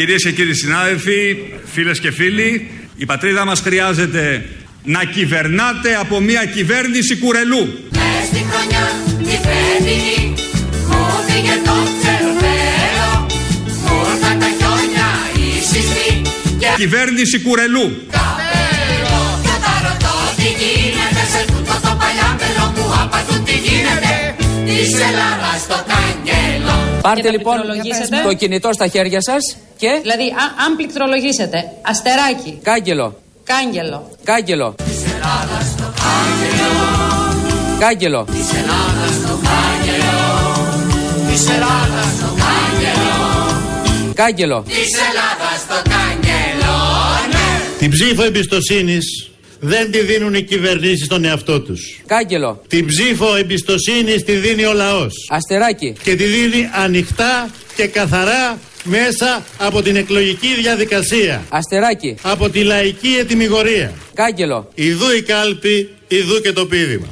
Κύριοι Πρόεδροι, κυρίες και κύριοι συνάδελφοι, φίλες και φίλοι, η πατρίδα μας χρειάζεται να κυβερνάτε από μια κυβέρνηση κουρελού. Μες στη χρονιά τη φετινή μου φύγε το τσερβέλο μου ήρθαν τα χιόνια οι σεισμοί και Κυβέρνηση κουρελού. καπέλο κι όταν ρωτώ τι γίνεται σε τούτο το παλιάμπελο μου απαντούν τι γίνεται της Ελλάδας το καγγέλο Πάρτε Και θα λοιπόν πληκτρολογήσετε. το κινητό στα χέρια σας και Δηλαδή, α, αν πληκτρολογήσετε αστεράκι, κάγκελο, κάγκελο, κάγκελο. Κάγκελο. Κάγκελο. της Ελλάδας το καγγέλο ναι. Την ψήφο εμπιστοσύνης δεν τη δίνουν οι κυβερνήσεις στον εαυτό τους. Κάγκελο. Την ψήφο εμπιστοσύνη τη δίνει ο λαός. Αστεράκι. Και τη δίνει ανοιχτά και καθαρά μέσα από την εκλογική διαδικασία. Αστεράκι. Από τη λαϊκή ετοιμιγορία. Κάγκελο. Ιδού η κάλπη, ιδού και το πείδημα.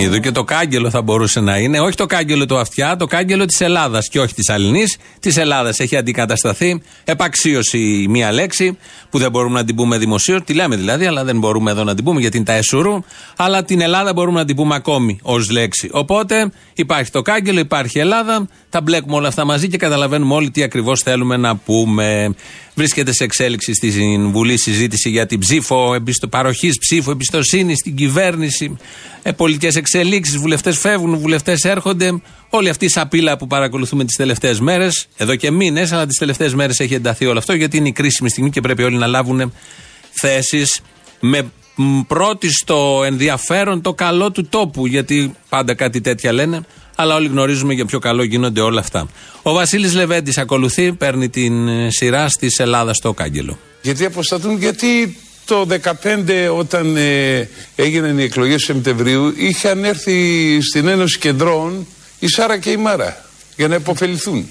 Είδου και το κάγκελο θα μπορούσε να είναι. Όχι το κάγκελο του αυτιά, το κάγκελο της Ελλάδας και όχι της Αλληνής. Της Ελλάδας έχει αντικατασταθεί. Επαξίωση η μία λέξη που δεν μπορούμε να την πούμε δημοσίως. Τη λέμε δηλαδή, αλλά δεν μπορούμε εδώ να την πούμε γιατί είναι τα εσουρού. Αλλά την Ελλάδα μπορούμε να την πούμε ακόμη ως λέξη. Οπότε υπάρχει το κάγκελο, υπάρχει η Ελλάδα. Τα μπλέκουμε όλα αυτά μαζί και καταλαβαίνουμε όλοι τι ακριβώς θέλουμε να πούμε. Βρίσκεται σε εξέλιξη στην Βουλή συζήτηση για την ψήφο, εμπιστο, παροχής ψήφου εμπιστοσύνη στην κυβέρνηση. Ε, Πολιτικές εξελίξεις, βουλευτές φεύγουν, βουλευτές έρχονται. Όλη αυτή η σαπίλα που παρακολουθούμε τις τελευταίες μέρες, εδώ και μήνες, αλλά τις τελευταίες μέρες έχει ενταθεί όλο αυτό γιατί είναι η κρίσιμη στιγμή και πρέπει όλοι να λάβουν θέσεις με μ, πρώτη στο ενδιαφέρον το καλό του τόπου. Γιατί πάντα κάτι τέτοια λένε, αλλά όλοι γνωρίζουμε για ποιο καλό γίνονται όλα αυτά. Ο Βασίλης Λεβέντης ακολουθεί, παίρνει την ε, σειρά τη Ελλάδας στο Κάγκελο. Γιατί αποστατούν, γιατί το 2015 όταν ε, έγιναν οι εκλογές του Σεπτεμβρίου είχαν έρθει στην Ένωση Κεντρών η Σάρα και η Μάρα για να υποφεληθούν.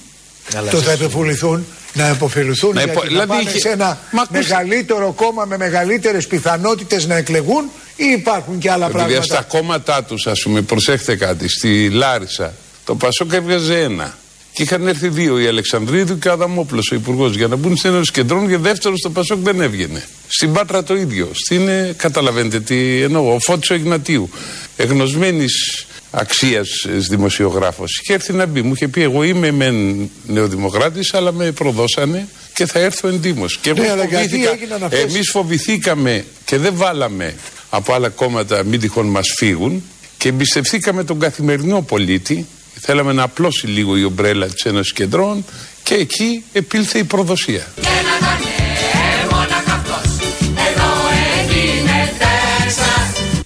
Το θα υποφεληθούν, να υποφεληθούν Να γιατί υπο- να δηλαδή πάνε είχε- σε ένα Μα ακούσε- μεγαλύτερο κόμμα με μεγαλύτερες πιθανότητες να εκλεγούν ή υπάρχουν και άλλα Επειδή πράγματα; στα κόμματά τους ας πούμε προσέχτε κάτι στη Λάρισα το Πασόκ έβγαζε ένα και είχαν έρθει δύο η Αλεξανδρίδου και ο Αδαμόπουλος ο υπουργός για να μπουν στην Ένωση Κεντρών και δεύτερο στο Πασόκ δεν έβγαινε στην Πάτρα το ίδιο στην, ε, καταλαβαίνετε τι εννοώ ο Φώτης ο Ιγνατίου εγνωσμένης αξίας ε, δημοσιογράφος. Είχε έρθει να μπει. Μου είχε πει εγώ είμαι μεν νεοδημοκράτης αλλά με προδώσανε και θα έρθω εντύμως και εγώ Ναι, αλλά γιατί φοβήθηκα έγιναν αυτές- εμείς φοβηθήκαμε και δεν βάλαμε από άλλα κόμματα μην τυχόν μας φύγουν και εμπιστευθήκαμε τον καθημερινό πολίτη. Θέλαμε να απλώσει λίγο η ομπρέλα της Ένωσης Κεντρών και εκεί επήλθε η προδοσία. Και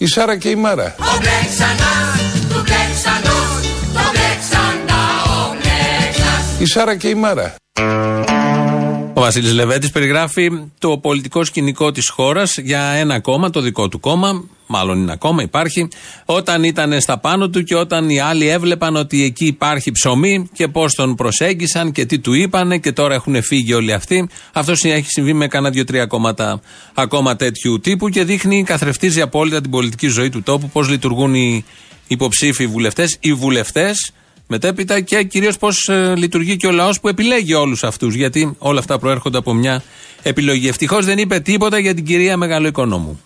Η Σάρα και η Μάρα. Ο Μπλέξανας του Μπλέξανος Το Μπλέξαντα ο Μπλέξας Η Σάρα και η Μάρα. Ο Βασίλης Λεβέντη περιγράφει το πολιτικό σκηνικό της χώρας για ένα κόμμα, το δικό του κόμμα, μάλλον είναι ακόμα, υπάρχει, όταν ήταν στα πάνω του και όταν οι άλλοι έβλεπαν ότι εκεί υπάρχει ψωμί και πώς τον προσέγγισαν και τι του είπανε και τώρα έχουν φύγει όλοι αυτοί. Αυτό έχει συμβεί με κάνα δύο-τρία κόμματα ακόμα τέτοιου τύπου και δείχνει, καθρεφτίζει απόλυτα την πολιτική ζωή του τόπου, πώς λειτουργούν οι υποψήφοι βουλευτές, οι βουλευτές μετέπειτα και κυρίως πώς λειτουργεί και ο λαός που επιλέγει όλους αυτούς. Γιατί όλα αυτά προέρχονται από μια επιλογή. Ευτυχώς δεν είπε τίποτα για την κυρία Μεγαλοοικονόμου.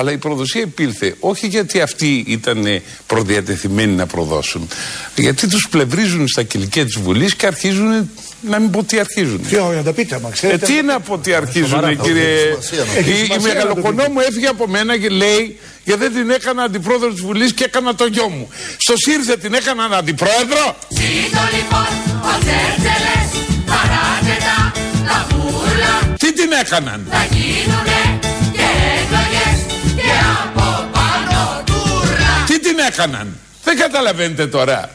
Αλλά η προδοσία επήλθε όχι γιατί αυτοί ήταν προδιατεθειμένοι να προδώσουν. Γιατί τους πλευρίζουν στα κηλικία της Βουλής και αρχίζουν να μην πω τι αρχίζουν. Τι ωραία, να τα πείτε, άμα Ε, ξέρετε. τι να πω τι αρχίζουν, κύριε. Έχει Η, η σημασία να το μεγαλοκονόμου έφυγε από μένα και λέει γιατί δεν την έκανα αντιπρόεδρο της Βουλής και έκανα το γιο μου. Στο ΣΥΡΙΖΑ την έκαναν αντιπρόεδρο. Ζήτω λοιπόν ο Τσέρτσελες Παράτε τα τα φούρλα Τι την έκαναν; Θα γίνουνε και εκλογές Και από πάνω τούρλα Τι την έκαναν; Δεν καταλαβαίνετε τώρα.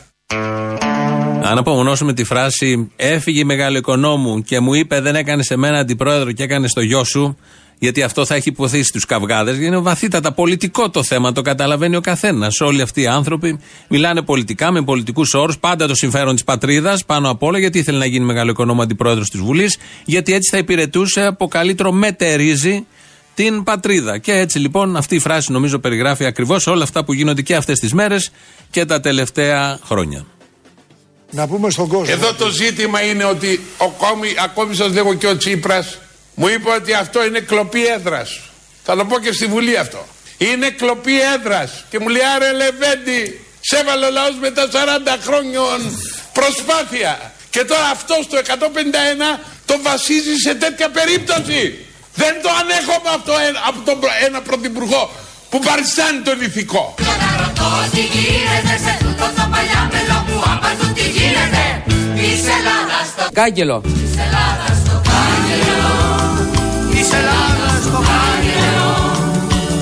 Αν απομονώσουμε τη φράση Έφυγε η μεγάλο οικονόμου και μου είπε δεν έκανες σε μένα αντιπρόεδρο και έκανες στο γιο σου, γιατί αυτό θα έχει υποθεί στους καυγάδες. Είναι βαθύτατα πολιτικό το θέμα, το καταλαβαίνει ο καθένας. Όλοι αυτοί οι άνθρωποι μιλάνε πολιτικά, με πολιτικούς όρους, πάντα το συμφέρον της πατρίδας πάνω απ' όλα, γιατί ήθελε να γίνει μεγάλο οικονόμου αντιπρόεδρος της Βουλής, γιατί έτσι θα υπηρετούσε από καλύτερο μετερίζει την πατρίδα. Και έτσι λοιπόν αυτή η φράση νομίζω περιγράφει ακριβώς όλα αυτά που γίνονται και αυτές τις μέρες και τα τελευταία χρόνια. Να πούμε στον κόσμο. Εδώ το ζήτημα είναι ότι ο κόμι, ακόμη σας λέγω και ο Τσίπρας μου είπε ότι αυτό είναι κλοπή έδρας. Θα το πω και στη Βουλή αυτό. Είναι κλοπή έδρας. Και μου λέει άρε Λεβέντη, σε έβαλε ο λαός μετά 40 χρόνιων προσπάθεια. Και τώρα αυτός το 151 το βασίζει σε τέτοια περίπτωση. Δεν το ανέχομαι αυτό ε- από τον προ- ένα πρωθυπουργό που παριστάνει τον ηθικό. Για να ρωτώ τι γίνεται σε τούτο το παλιάμελο που απαντού τι γίνεται Της Ελλάδας το Κάγκελο. Της Ελλάδας το κάγκελο Της Ελλάδας το κάγκελο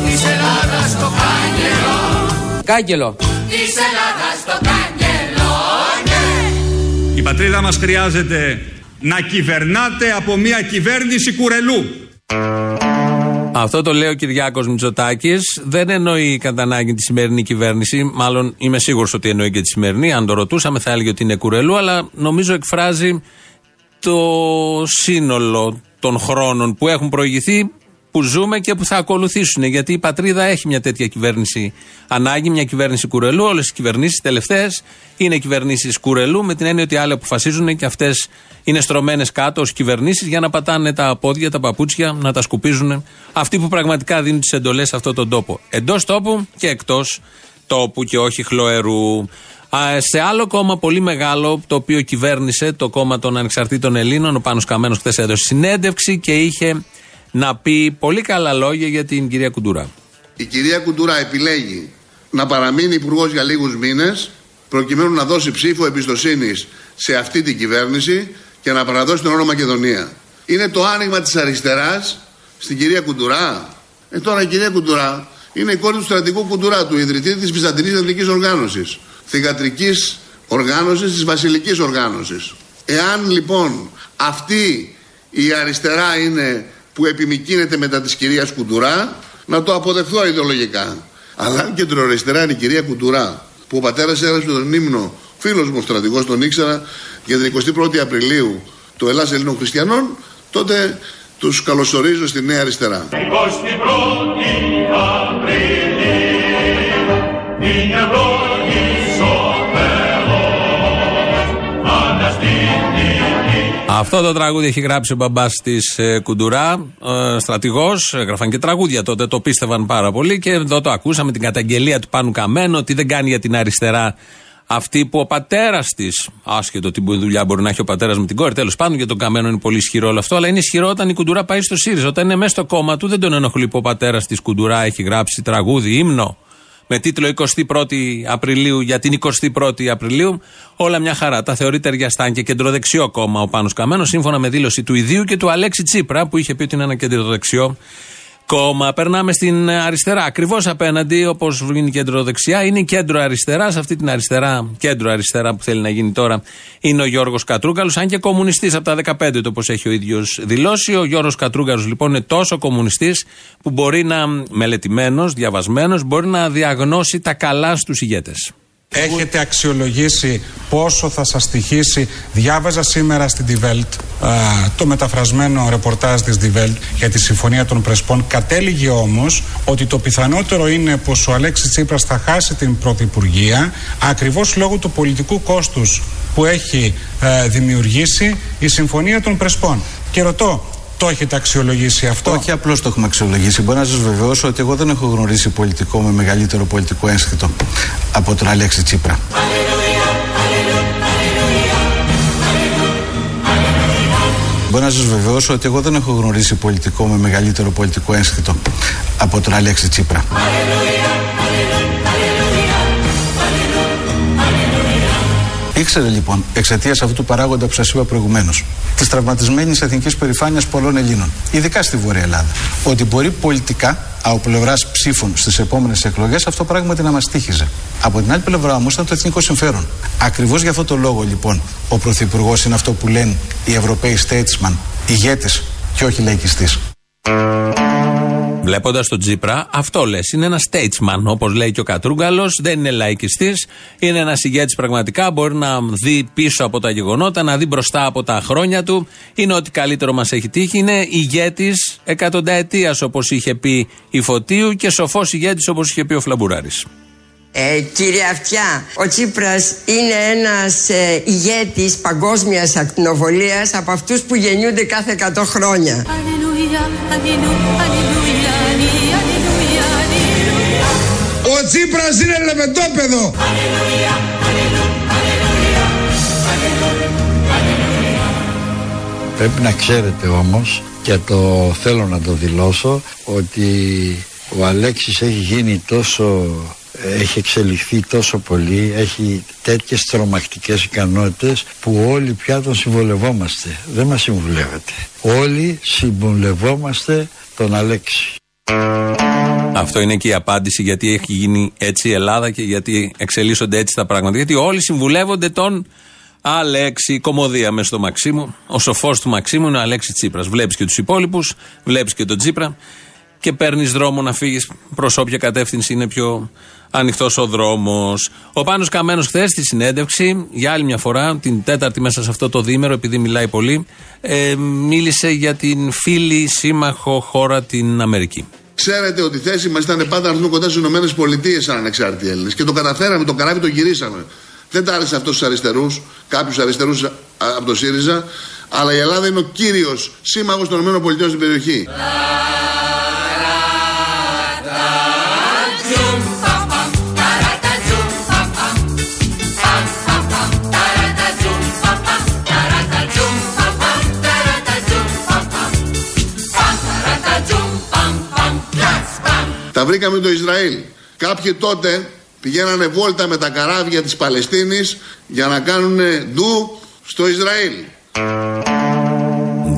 Της Ελλάδας το κάγκελο Κάγκελο. Της Ελλάδας το κάγκελο ναι. Η πατρίδα μας χρειάζεται να κυβερνάτε από μια κυβέρνηση κουρελού. Αυτό το λέει ο Κυριάκος Μητσοτάκης. Δεν εννοεί κατά ανάγκη τη σημερινή κυβέρνηση. Μάλλον είμαι σίγουρος ότι εννοεί και τη σημερινή. Αν το ρωτούσαμε, θα έλεγε ότι είναι κουρελού. Αλλά νομίζω εκφράζει το σύνολο των χρόνων που έχουν προηγηθεί, που ζούμε και που θα ακολουθήσουν. Γιατί η πατρίδα έχει μια τέτοια κυβέρνηση ανάγκη, μια κυβέρνηση κουρελού. Όλες οι κυβερνήσεις τελευταίες είναι κυβερνήσεις κουρελού, με την έννοια ότι άλλοι αποφασίζουν και αυτές είναι στρωμένες κάτω ως κυβερνήσεις για να πατάνε τα πόδια, τα παπούτσια, να τα σκουπίζουν αυτοί που πραγματικά δίνουν τις εντολές σε αυτόν τον τόπο. Εντός τόπου και εκτός τόπου και όχι χλωερού. Α, σε άλλο κόμμα πολύ μεγάλο, το οποίο κυβέρνησε, το κόμμα των Ανεξαρτήτων Ελλήνων, ο Πάνος Καμένος χθες έδωσε συνέντευξη και είχε να πει πολύ καλά λόγια για την κυρία Κουντουρά. Η κυρία Κουντουρά επιλέγει να παραμείνει υπουργός για λίγους μήνες, προκειμένου να δώσει ψήφο εμπιστοσύνης σε αυτή την κυβέρνηση και να παραδώσει την όνομα Μακεδονία. Είναι το άνοιγμα της αριστεράς στην κυρία Κουντουρά. Ε, τώρα η κυρία Κουντουρά είναι η κόρη του στρατηγού Κουντουρά, του ιδρυτή της Βυζαντινής Εθνικής Οργάνωσης, θηγατρικής οργάνωσης, της βασιλικής οργάνωσης. Εάν λοιπόν αυτή η αριστερά είναι που επιμηκύνεται μετά της κυρίας Κουντουρά να το αποδεχθώ ιδεολογικά. Αλλά αν κεντροαριστερά είναι η κυρία Κουντουρά που ο πατέρας έγραψε τον ύμνο φίλος μου ο στρατηγός τον ήξερα για την 21η Απριλίου του Ελλάς Ελλήνων Χριστιανών τότε τους καλωσορίζω στη Νέα Αριστερά. Αυτό το τραγούδι έχει γράψει ο μπαμπάς της ε, Κουντουρά, ε, στρατηγός. Έγραφαν και τραγούδια τότε, το πίστευαν πάρα πολύ. Και εδώ το ακούσαμε την καταγγελία του Πάνου Καμένου ότι δεν κάνει για την αριστερά αυτή που ο πατέρας της, άσχετο τι δουλειά μπορεί να έχει ο πατέρας με την κόρη, τέλος πάντων για τον Καμένο είναι πολύ ισχυρό όλο αυτό, αλλά είναι ισχυρό όταν η Κουντουρά πάει στο ΣΥΡΙΖΑ. Όταν είναι μέσα στο κόμμα του, δεν τον ενοχλεί που ο πατέρας της Κουντουρά έχει γράψει τραγούδι, ύμνο, με τίτλο 21η Απριλίου για την 21η Απριλίου. Όλα μια χαρά. Τα θεωρεί ταιριαστά και κεντροδεξιό κόμμα ο Πάνος Καμένος, σύμφωνα με δήλωση του ιδίου και του Αλέξη Τσίπρα, που είχε πει ότι είναι ένα κεντροδεξιό κόμμα. Περνάμε στην αριστερά. Ακριβώς απέναντι, όπως είναι η κεντροδεξιά, είναι η κέντρο αριστερά. Σε αυτή την αριστερά, κέντρο αριστερά που θέλει να γίνει τώρα, είναι ο Γιώργος Κατρούγκαλος, αν και κομμουνιστής από τα 15, το όπως έχει ο ίδιος δηλώσει. Ο Γιώργος Κατρούγκαλος λοιπόν είναι τόσο κομμουνιστής που μπορεί να, μελετημένος, διαβασμένος, μπορεί να διαγνώσει τα καλά στους ηγέτες. Έχετε αξιολογήσει πόσο θα σας στοιχήσει. Διάβαζα σήμερα στην Die Welt α, το μεταφρασμένο ρεπορτάζ της Die Welt για τη Συμφωνία των Πρεσπών. Κατέληγε όμως ότι το πιθανότερο είναι πως ο Αλέξης Τσίπρας θα χάσει την Πρωθυπουργία ακριβώς λόγω του πολιτικού κόστους που έχει ε, δημιουργήσει η Συμφωνία των Πρεσπών. Και ρωτώ, το έχετε αξιολογήσει αυτό; Όχι απλώς το έχουμε αξιολογήσει. Μπορώ να σας βεβαιώσω ότι εγώ δεν έχω γνωρίσει πολιτικό με μεγαλύτερο πολιτικό ένστικτο από τον Αλέξη Τσίπρα. Μπορώ να σας βεβαιώσω ότι εγώ δεν έχω γνωρίσει πολιτικό με μεγαλύτερο πολιτικό ένστικτο από τον Αλέξη Τσίπρα. Ήξερε λοιπόν, εξαιτίας αυτού του παράγοντα που σας είπα προηγουμένως, της τραυματισμένης εθνικής περηφάνειας πολλών Ελλήνων, ειδικά στη Βόρεια Ελλάδα, ότι μπορεί πολιτικά, από πλευράς ψήφων στις επόμενες εκλογές, αυτό πράγματι να μας τύχιζε. Από την άλλη πλευρά όμως ήταν το εθνικό συμφέρον. Ακριβώς για αυτό το λόγο λοιπόν ο Πρωθυπουργός είναι αυτό που λένε οι Ευρωπαίοι statesman, ηγέτη και όχι λαϊκιστή. Βλέποντας τον Τζίπρα, αυτό λες. Είναι ένας statesman, όπως λέει και ο Κατρούγκαλος. Δεν είναι λαϊκιστής. Είναι ένας ηγέτης πραγματικά. Μπορεί να δει πίσω από τα γεγονότα, να δει μπροστά από τα χρόνια του. Είναι ό,τι καλύτερο μας έχει τύχει. Είναι ηγέτης εκατονταετίας, όπως είχε πει η Φωτίου, και σοφός ηγέτης, όπως είχε πει ο Φλαμπουράρη. Ε, κύριε Αυτιά, ο Τσίπρας είναι ένας ε, ηγέτης παγκόσμιας ακτινοβολίας από αυτούς που γεννιούνται κάθε 100 χρόνια. Ο Τσίπρας είναι λεβεντόπεδο. Πρέπει να ξέρετε όμως και το θέλω να το δηλώσω ότι ο Αλέξης έχει γίνει τόσο έχει εξελιχθεί τόσο πολύ, έχει τέτοιες τρομακτικές ικανότητες που όλοι πια τον συμβολευόμαστε. Δεν μας συμβουλεύετε. Όλοι συμβουλευόμαστε τον Αλέξη. Αυτό είναι και η απάντηση γιατί έχει γίνει έτσι η Ελλάδα και γιατί εξελίσσονται έτσι τα πράγματα. Γιατί όλοι συμβουλεύονται τον Αλέξη Κομμωδία μέσα στο Μαξίμου. Ο σοφός του Μαξίμου είναι ο Αλέξη Τσίπρας. Βλέπεις και τους υπόλοιπους, βλέπεις και τον Τσίπρα και παίρνεις δρόμο να φύγεις προς όποια κατεύθυνση είναι πιο ανοιχτός ο δρόμος. Ο Πάνος Καμένος χθες στη συνέντευξη, για άλλη μια φορά, την τέταρτη μέσα σε αυτό το δίμερο, επειδή μιλάει πολύ, ε, μίλησε για την φίλη σύμμαχο χώρα την Αμερική. Ξέρετε ότι η θέση μας ήταν πάντα να έρθουμε κοντά στις ΗΠΑ σαν ανεξάρτητοι Έλληνες. Και το καταφέραμε, το καράβι το γυρίσαμε. Δεν τα άρεσε αυτός στους αριστερούς, κάποιους αριστερούς από το ΣΥΡΙΖΑ, αλλά η Ελλάδα είναι ο κύριος σύμμαχος των ΗΠΑ στην περιοχή. Βρήκαμε το Ισραήλ. Κάποιοι τότε πηγαίνανε βόλτα με τα καράβια της Παλαιστίνης για να κάνουν ντου στο Ισραήλ.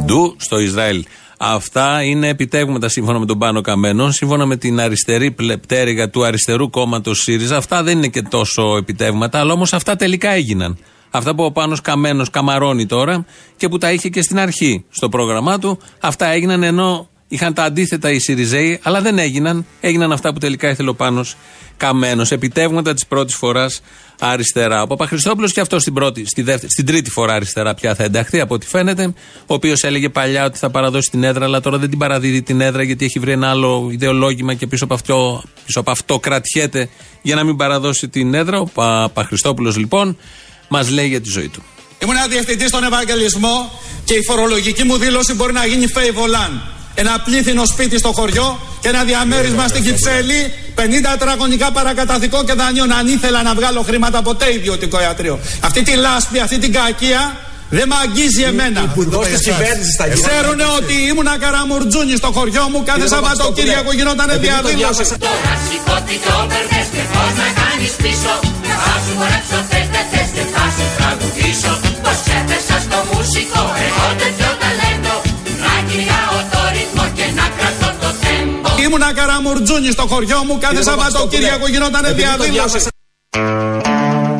Ντου στο Ισραήλ. Αυτά είναι επιτεύγματα σύμφωνα με τον Πάνο Καμένο, σύμφωνα με την αριστερή πλεπτέρυγα του αριστερού κόμματος ΣΥΡΙΖΑ. Αυτά δεν είναι και τόσο επιτεύγματα, αλλά όμως αυτά τελικά έγιναν. Αυτά που ο Πάνος Καμένος καμαρώνει τώρα και που τα είχε και στην αρχή στο πρόγραμμά του, αυτά έγιναν ενώ Είχαν τα αντίθετα οι Σιριζέοι, αλλά δεν έγιναν. Έγιναν αυτά που τελικά ήθελε ο Πάνος Καμένος. Επιτεύγματα της πρώτης φοράς αριστερά. Ο Παπαχριστόπουλος και αυτός στην, πρώτη, στη δεύτερη, στην τρίτη φορά αριστερά πια θα ενταχθεί από ό,τι φαίνεται. Ο οποίος έλεγε παλιά ότι θα παραδώσει την έδρα, αλλά τώρα δεν την παραδίδει την έδρα γιατί έχει βρει ένα άλλο ιδεολόγημα και πίσω από αυτό, πίσω από αυτό κρατιέται για να μην παραδώσει την έδρα. Ο Παπαχριστόπουλος λοιπόν μας λέει για τη ζωή του. Ήμουν διευθυντής στον Ευαγγελισμό και η φορολογική μου δήλωση μπορεί να γίνει φέιβολαν ένα πλήθυνο σπίτι στο χωριό και ένα διαμέρισμα στην Κυψέλη, 50 τετραγωνικά παρακαταθικό και δανείων. Αν ήθελα να βγάλω χρήματα ποτέ ιδιωτικό ιατρείο. Αυτή τη λάσπη, αυτή την κακία δεν με αγγίζει εμένα. Ξέρουν ότι ήμουν καραμουρτζούνι στο χωριό μου κάθε Σαββατοκύριακο γινόταν διαδήλωση. Τώρα σηκώτη και όπερνες και πώς να κάνεις πίσω Θα σου χορέψω θες δεν θες και θα σου τραγουδήσω Πως έπεσα στο μουσικό εγώ τέτοιο Ήμουνα καραμουρτζούνι στο χωριό μου κάθε Σαββατοκύριακο γινόταν διαδήλωση.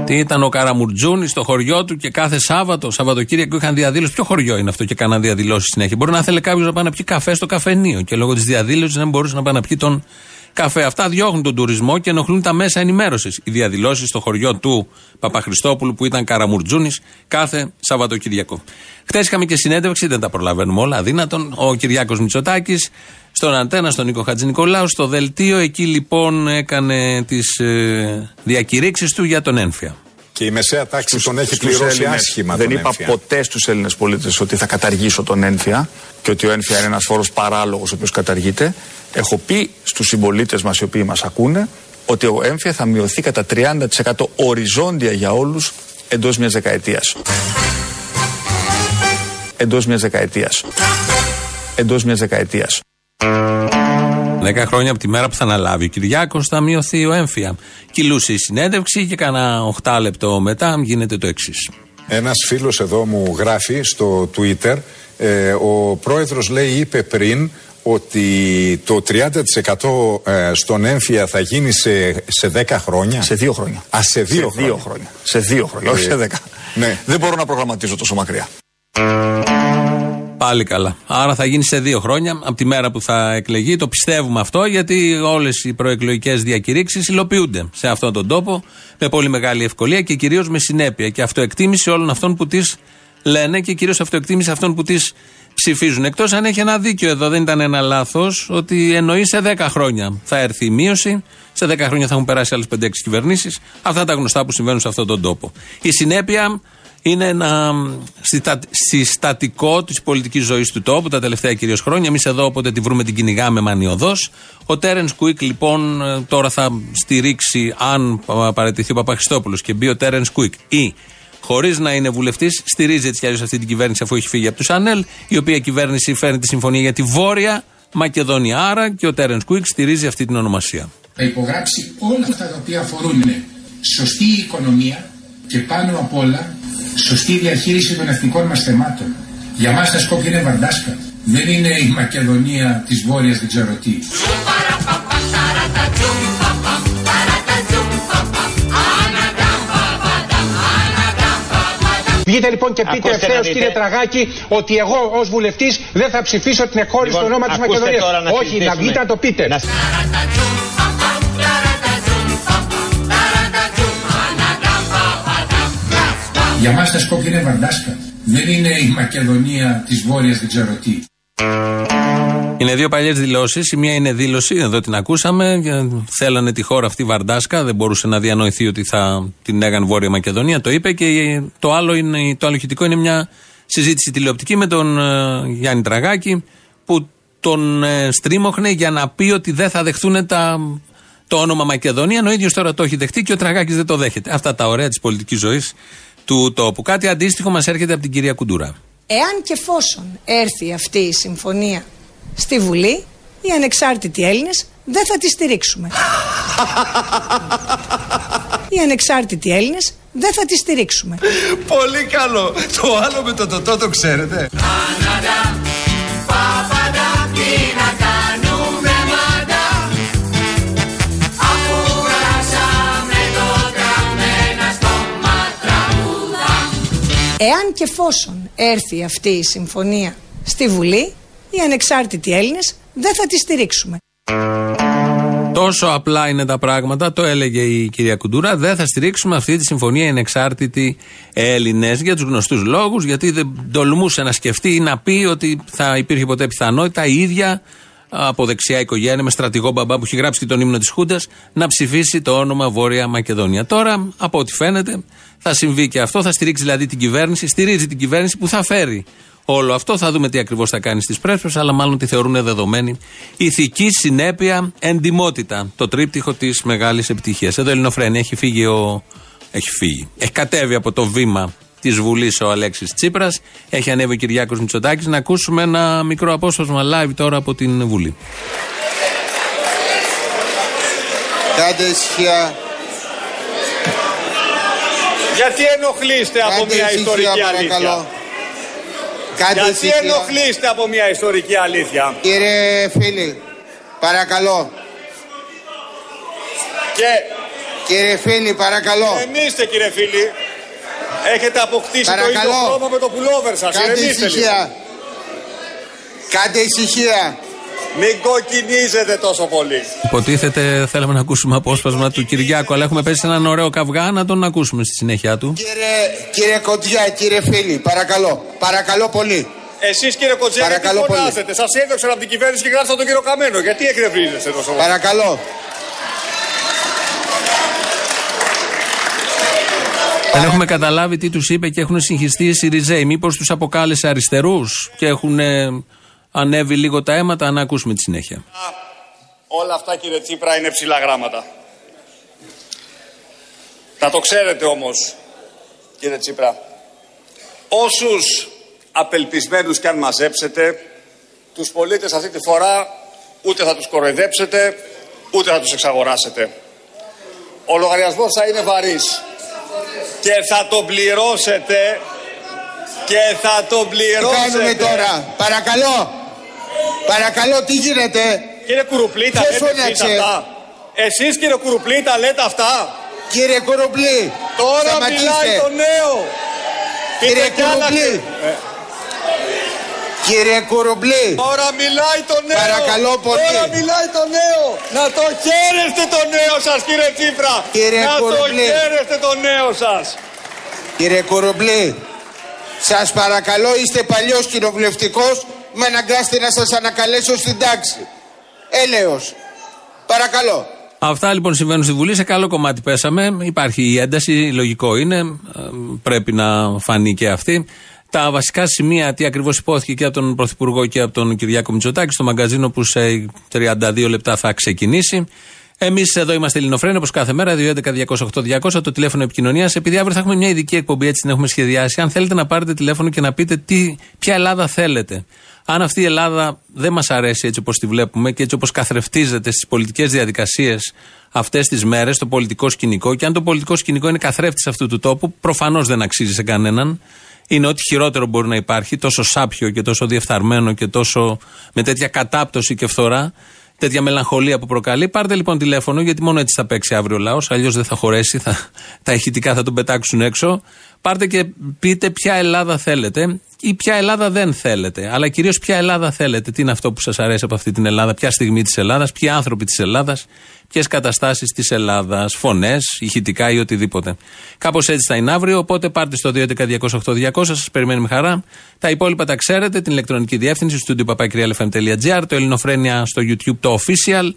Τι ήταν ο Καραμουρτζούνη στο χωριό του και κάθε Σάββατο, Σαββατοκύριακο είχαν διαδήλωση. Ποιο χωριό είναι αυτό και κάναν διαδηλώσεις συνέχεια; Μπορεί να θέλει κάποιος να πάει να πιει καφέ στο καφενείο και λόγω της διαδήλωσης δεν μπορούσε να πάει να πιει τον καφέ. Αυτά διώχνουν τον τουρισμό και ενοχλούν τα μέσα ενημέρωσης. Οι διαδηλώσεις στο χωριό του Παπαχριστόπουλου που ήταν Καραμουρτζούνης κάθε Σαββατοκύριακο. Χθε είχαμε και συνέντευξη, δεν τα προλαβαίνουμε όλα, αδύνατον. Ο Κυριάκος Μητσοτάκης στον Αντένα, στον Νίκο Χατζηνικολάου, στο Δελτίο. Εκεί λοιπόν έκανε τις ε, διακηρύξεις του για τον ένφια. Και η μεσαία τάξη τον έχει στους πληρώσει Έλληνες. άσχημα Δεν τον είπα έμφυα. ποτέ στους Έλληνες πολίτες ότι θα καταργήσω τον ένφια και ότι ο ένφια είναι ένας φόρος παράλογος ο οποίος καταργείται. Έχω πει στους συμπολίτες μας οι οποίοι μας ακούνε ότι ο ένφια θα μειωθεί κατά 30% οριζόντια για όλους εντός μιας δεκαετίας. Εντός μιας δεκαετίας. Εντός μιας δεκαετίας. Δέκα χρόνια από τη μέρα που θα αναλάβει ο Κυριάκος θα μειωθεί ο έμφυα. Κυλούσε η συνέντευξη και κάνα 8 λεπτό μετά γίνεται το εξής. Ένας φίλος εδώ μου γράφει στο Twitter ε, ο πρόεδρος λέει είπε πριν ότι το 30% ε, στον έμφυα θα γίνει σε, σε 10 χρόνια; Σε δύο χρόνια. Α, σε δύο σε δύο χρόνια. Σε δύο χρόνια, όχι σε δέκα. Ναι. Δεν μπορώ να προγραμματίζω τόσο μακριά. Πάλι καλά. Άρα θα γίνει σε δύο χρόνια από τη μέρα που θα εκλεγεί. Το πιστεύουμε αυτό γιατί όλες οι προεκλογικές διακηρύξεις υλοποιούνται σε αυτόν τον τόπο με πολύ μεγάλη ευκολία και κυρίως με συνέπεια και αυτοεκτίμηση όλων αυτών που τι λένε και κυρίως αυτοεκτίμηση αυτών που τι ψηφίζουν. Εκτός αν έχει ένα δίκιο εδώ, δεν ήταν ένα λάθος, ότι εννοεί σε 10 χρόνια θα έρθει η μείωση, σε 10 χρόνια θα έχουν περάσει άλλες 5-6 κυβερνήσεις. Αυτά τα γνωστά που συμβαίνουν σε αυτόν τον τόπο. Η συνέπεια είναι ένα συστα- συστατικό της πολιτικής ζωής του τόπου τα τελευταία κυρίως χρόνια. Εμείς εδώ, όποτε τη βρούμε, την κυνηγάμε μανιωδώς. Ο Τέρεν Κουίκ, λοιπόν, ε, τώρα θα στηρίξει, αν παραιτηθεί ο Παπαχριστόπουλος και μπει ο Τέρεν Κουίκ ή χωρίς να είναι βουλευτής, στηρίζει έτσι κι αλλιώς αυτή την κυβέρνηση αφού έχει φύγει από του Ανέλ, η οποία κυβέρνηση φέρνει τη συμφωνία για τη Βόρεια Μακεδονία. Άρα και ο Τέρεν Κουίκ στηρίζει αυτή την ονομασία. θα υπογράψει όλα αυτά τα οποία αφορούν σωστή οικονομία και πάνω απ' όλα σωστή διαχείριση των εθνικών μας θεμάτων. Για μας τα Σκόπια είναι Βαρντάσκα. Δεν είναι η Μακεδονία της Βόρειας δεν ξέρω τι. Βγείτε λοιπόν και πείτε Ακούστε ευθέως, να δείτε. κύριε Τραγάκη, ότι εγώ ως βουλευτής δεν θα ψηφίσω την εκχώρηση Λοιπόν, του όνομα της ακούστε Μακεδονίας. τώρα να Όχι, να συζητήσουμε. βγείτε να το πείτε. Για μας τα Σκόπια είναι Βαρντάσκα. Δεν είναι η Μακεδονία της Βόρειας δεν ξέρω τι. Είναι δύο παλιές δηλώσεις. Η μία είναι δήλωση, εδώ την ακούσαμε. ε, Θέλανε τη χώρα αυτή Βαρντάσκα. Δεν μπορούσε να διανοηθεί ότι θα την έγαν Βόρεια Μακεδονία. Το είπε. Και το άλλο, είναι, το άλλο ηχητικό είναι μια συζήτηση τηλεοπτική με τον ε, Γιάννη Τραγάκη που τον ε, στρίμωχνε για να πει ότι δεν θα δεχθούν τα, το όνομα Μακεδονία. ενώ Ο ίδιος τώρα το έχει δεχτεί και ο Τραγάκης δεν το δέχεται. Αυτά τα ωραία της πολιτικής ζωής του τόπου. Κάτι αντίστοιχο μας έρχεται από την κυρία Κουντούρα. Εάν και εφόσον έρθει αυτή η συμφωνία στη Βουλή, οι ανεξάρτητοι Έλληνες δεν θα τη στηρίξουμε. οι ανεξάρτητοι Έλληνες δεν θα τη στηρίξουμε. Πολύ καλό. Το άλλο με το τοτό το ξέρετε. Εάν και εφόσον έρθει αυτή η συμφωνία στη Βουλή, οι ανεξάρτητοι Έλληνες δεν θα τη στηρίξουμε. Τόσο απλά είναι τα πράγματα, το έλεγε η κυρία Κουντούρα. Δεν θα στηρίξουμε αυτή τη συμφωνία οι ανεξάρτητοι Έλληνες για τους γνωστούς λόγους, γιατί δεν τολμούσε να σκεφτεί ή να πει ότι θα υπήρχε ποτέ πιθανότητα η ίδια από δεξιά οικογένεια με στρατηγό μπαμπά που έχει γράψει και τον ύμνο της Χούντας να ψηφίσει το όνομα Βόρεια Μακεδονία. Τώρα, από ό,τι φαίνεται, θα συμβεί και αυτό. Θα στηρίξει δηλαδή την κυβέρνηση, στηρίζει την κυβέρνηση που θα φέρει όλο αυτό. Θα δούμε τι ακριβώς θα κάνει στις πρέσβες, αλλά μάλλον τη θεωρούν δεδομένη. Ηθική συνέπεια, εντιμότητα. Το τρίπτυχο της μεγάλης επιτυχίας. Εδώ Ελληνοφρένη έχει φύγει ο. Έχει φύγει. Έχει κατέβει από το βήμα της Βουλής ο Αλέξης Τσίπρας. Έχει ανέβει ο Κυριάκος Μητσοτάκης. Να ακούσουμε ένα μικρό απόσπασμα live τώρα από την Βουλή. Κάντε ησυχία. Γιατί ενοχλείστε από Κάντε μια ησυχία, ιστορική αλήθεια; Παρακαλώ. Κάντε Γιατί ησυχία. ενοχλείστε από μια ιστορική αλήθεια. Κύριε φίλοι, παρακαλώ. Και Κύριε φίλοι, παρακαλώ. ηρεμήστε κύριε φίλοι. Έχετε αποκτήσει το Παρακαλώ. ίδιο χρώμα με το πουλόβερ σας. Κάντε Ηρεμήστε ησυχία. λίγο. Κάντε ησυχία. Μην κοκκινίζετε τόσο πολύ. Υποτίθεται θέλαμε να ακούσουμε απόσπασμα του Κυριάκου, αλλά έχουμε πέσει σε έναν ωραίο καυγά να τον ακούσουμε στη συνέχεια του. Κύριε, κύριε Κοντιά, κύριε φίλοι, παρακαλώ. Παρακαλώ πολύ. Εσείς κύριε Κοτζέλη, τι Παρακαλώ πολύ. φωνάζετε; Σας έδωξαν από την κυβέρνηση και γράψατε τον κύριο Καμένο. Γιατί εκνευρίζεστε τόσο πολύ; Παρακαλώ. Δεν έχουμε καταλάβει τι τους είπε και έχουν συγχυστεί οι Σιριζέοι. Μήπως τους αποκάλεσε αριστερούς και έχουν ε, ανέβει λίγο τα αίματα. Να ακούσουμε τη συνέχεια. Όλα αυτά κύριε Τσίπρα είναι ψηλά γράμματα. Να το ξέρετε όμως κύριε Τσίπρα. Όσους απελπισμένους και αν μαζέψετε τους πολίτες αυτή τη φορά ούτε θα τους κοροϊδέψετε ούτε θα τους εξαγοράσετε. Ο λογαριασμός θα είναι βαρύς και θα τον πληρώσετε και θα τον Τι πληρώσετε. κάνουμε τώρα; Παρακαλώ. Παρακαλώ, τι γίνεται; Κύριε Κουρουπλή, τα Ποιος λέτε εσείς φώναξε; αυτά; Εσείς κύριε Κουρουπλή τα λέτε αυτά; Κύριε Κουρουπλή, Τώρα σταματήστε. μιλάει το νέο. Κύριε Πείτε κι άλλα, Κουρουπλή. Ε, Κύριε Κουρουπλή. Τώρα μιλάει το νέο. Παρακαλώ πολύ. Τώρα μιλάει το νέο. Να το χαίρεστε το νέο σας κύριε Τσίπρα. Κύριε Να το Κουρουπλή. χαίρεστε το νέο σας. Κύριε Κουρουπλή, σας παρακαλώ είστε παλιός κοινοβουλευτικός, με αναγκάστε να σας ανακαλέσω στην τάξη. Έλεος. Παρακαλώ. Αυτά λοιπόν συμβαίνουν στη Βουλή. Σε καλό κομμάτι πέσαμε. Υπάρχει η ένταση, λογικό είναι. Ε, Πρέπει να φανεί και αυτή. Τα βασικά σημεία, τι ακριβώς υπόθηκε και από τον Πρωθυπουργό και από τον Κυριάκο Μητσοτάκη στο μαγκαζίνο που σε 32 λεπτά θα ξεκινήσει. Εμείς εδώ είμαστε Ελληνοφρένοι όπως κάθε μέρα, 211-208-200, το τηλέφωνο επικοινωνίας. Επειδή αύριο θα έχουμε μια ειδική εκπομπή, έτσι την έχουμε σχεδιάσει. Αν θέλετε να πάρετε τηλέφωνο και να πείτε τι, ποια Ελλάδα θέλετε. Αν αυτή η Ελλάδα δεν μας αρέσει έτσι όπως τη βλέπουμε και έτσι όπως καθρεφτίζεται στις πολιτικές διαδικασίες αυτές τις μέρες, το πολιτικό σκηνικό, και αν το πολιτικό σκηνικό είναι καθρέφτης αυτού του τόπου, προφανώς δεν αξίζει σε κανέναν. Είναι ό,τι χειρότερο μπορεί να υπάρχει, τόσο σάπιο και τόσο διεφθαρμένο και τόσο με τέτοια κατάπτωση και φθορά, τέτοια μελαγχολία που προκαλεί. Πάρτε λοιπόν τηλέφωνο, γιατί μόνο έτσι θα παίξει αύριο ο λαός. Αλλιώς δεν θα χωρέσει, θα, τα ηχητικά θα τον πετάξουν έξω. Πάρτε και πείτε ποια Ελλάδα θέλετε ή ποια Ελλάδα δεν θέλετε. Αλλά κυρίως ποια Ελλάδα θέλετε. Τι είναι αυτό που σας αρέσει από αυτή την Ελλάδα, ποια στιγμή της Ελλάδας, ποιοι άνθρωποι της Ελλάδας, ποιες καταστάσεις της Ελλάδας, φωνές, ηχητικά ή οτιδήποτε. Κάπως έτσι θα είναι αύριο. Οπότε πάρτε στο 2.11.208.200, σας περιμένει με χαρά. Τα υπόλοιπα τα ξέρετε, την ηλεκτρονική διεύθυνση, στο studio το ελληνοφρένια στο YouTube, το official,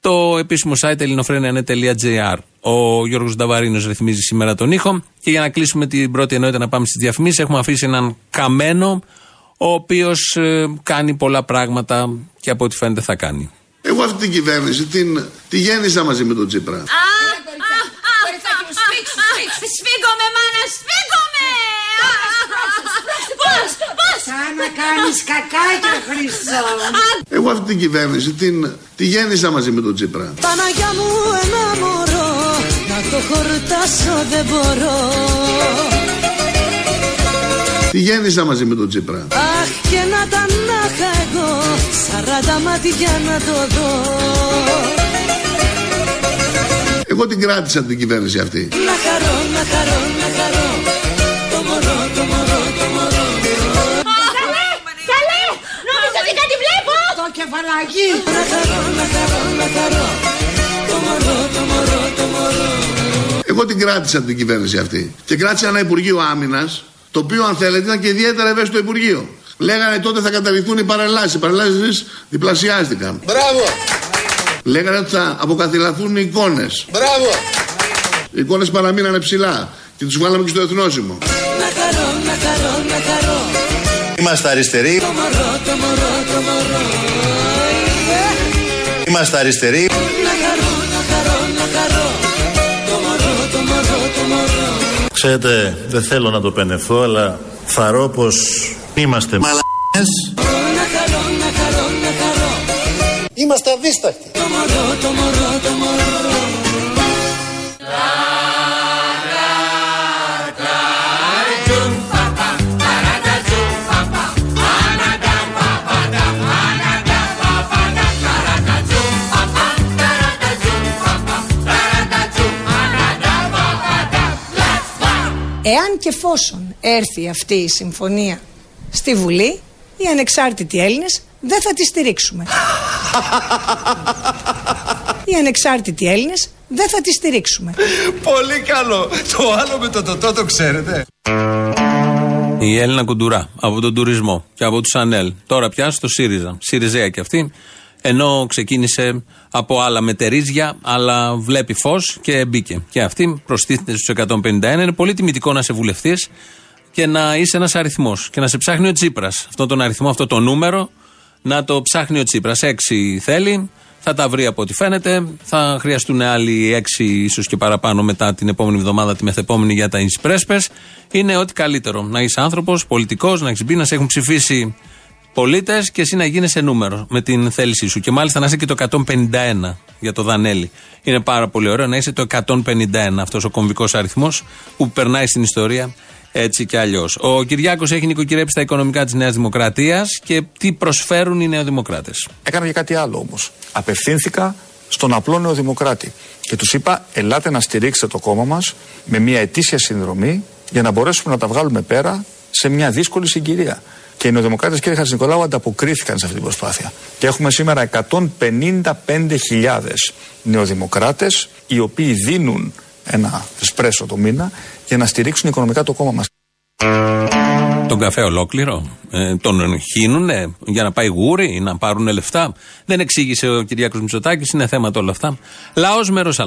το επίσημο site ελληνοφρένια.gr. Ο Γιώργος Νταβαρίνος ρυθμίζει σήμερα τον ήχο. Και για να κλείσουμε την πρώτη ενότητα να πάμε στις διαφημίσεις, έχουμε αφήσει έναν καμένο, ο οποίος ε, κάνει πολλά πράγματα και από ό,τι φαίνεται θα κάνει. Εγώ αυτή την κυβέρνηση την, τη γέννησα μαζί με τον Τσίπρα. Σφίγγομαι μάνα, σφίγγομαι! Πώς, πώς! Σαν να κάνεις κακάκια Χρυσό. Εγώ αυτή την κυβέρνηση την, τη γέννησα μαζί με τον Τσίπρα. Παναγιά μου ένα μωρό, να το χορτάσω δεν μπορώ. Τη γέννησα μαζί με τον Τσίπρα. Αχ και να τα να είχα εγώ, σαράντα μάτια να το δω. Εγώ την κράτησα την κυβέρνηση αυτή. Να χαρώ, να χαρώ, να χαρώ, μωρό. Εγώ την κράτησα την κυβέρνηση αυτή. Και κράτησα ένα Υπουργείο Άμυνας, το οποίο αν θέλετε ήταν και ιδιαίτερα ευαίσθητο Υπουργείο. Λέγανε τότε θα καταργηθούν οι παρελάσει. Οι παρελάσει διπλασιάστηκαν. Μπράβο. Λέγανε ότι θα αποκαθιλαθούν οι εικόνες. Μπράβο. Οι εικόνες παραμείνανε ψηλά και του βγάλαμε και στο εθνόσημο. Να χαρώ, να χαρώ, να χαρώ, Είμαστε αριστεροί. το μωρό, το μωρό, το μωρό. Το μωρό. Ξέρετε, δεν θέλω να το πενεθώ, αλλά θαρώ πως είμαστε μαλακές. Να χαρώ, να χαρώ, να χαρώ, Είμαστε αδίστακτοι. Εάν και εφόσον έρθει αυτή η συμφωνία στη Βουλή, οι ανεξάρτητοι Έλληνες δεν θα τη στηρίξουμε. οι ανεξάρτητοι Έλληνες δεν θα τη στηρίξουμε. Πολύ καλό. Το άλλο με το τοτό το ξέρετε. Η Έλληνα Κουντουρά από τον τουρισμό και από τους Ανέλ. Τώρα πια στο ΣΥΡΙΖΑ. ΣΥΡΙΖΑ και αυτή. Ενώ ξεκίνησε από άλλα μετερίζια, αλλά βλέπει φως και μπήκε. Και αυτή προστίθεται στους 151. Είναι πολύ τιμητικό να είσαι βουλευτής και να είσαι ένας αριθμός. Και να σε ψάχνει ο Τσίπρας. Αυτό τον αριθμό, αυτό το νούμερο, να το ψάχνει ο Τσίπρας. Έξι θέλει, θα τα βρει από ό,τι φαίνεται. Θα χρειαστούν άλλοι έξι, ίσως και παραπάνω μετά την επόμενη εβδομάδα, τη μεθεπόμενη για τα πρέσπες. Είναι ό,τι καλύτερο. Να είσαι άνθρωπος, πολιτικός, να έχεις μπει, να σε έχουν ψηφίσει πολίτες και εσύ να γίνεσαι νούμερο με την θέλησή σου. Και μάλιστα να είσαι και το 151 για το Δανέλη. Είναι πάρα πολύ ωραίο να είσαι το 151, αυτός ο κομβικός αριθμός που περνάει στην ιστορία έτσι κι αλλιώς. Ο Κυριάκος έχει νοικοκυρέψει τα οικονομικά της Νέας Δημοκρατίας και τι προσφέρουν οι Νεοδημοκράτες. Έκανα και κάτι άλλο όμως. Απευθύνθηκα στον απλό νεοδημοκράτη και τους είπα: Ελάτε να στηρίξετε το κόμμα μας με μια ετήσια συνδρομή για να μπορέσουμε να τα βγάλουμε πέρα σε μια δύσκολη συγκυρία. Και οι νεοδημοκράτε, κύριε Χατζη Νικολάου, ανταποκρίθηκαν σε αυτή την προσπάθεια. Και έχουμε σήμερα 155.000 νεοδημοκράτες οι οποίοι δίνουν ένα εσπρέσο το μήνα για να στηρίξουν οικονομικά το κόμμα μας. Τον καφέ ολόκληρο. Ε, τον χύνουνε για να πάει γούρι, να πάρουν λεφτά. Δεν εξήγησε ο Κυριάκος Μητσοτάκης, είναι θέματα όλα αυτά. Λαός μέρος Α.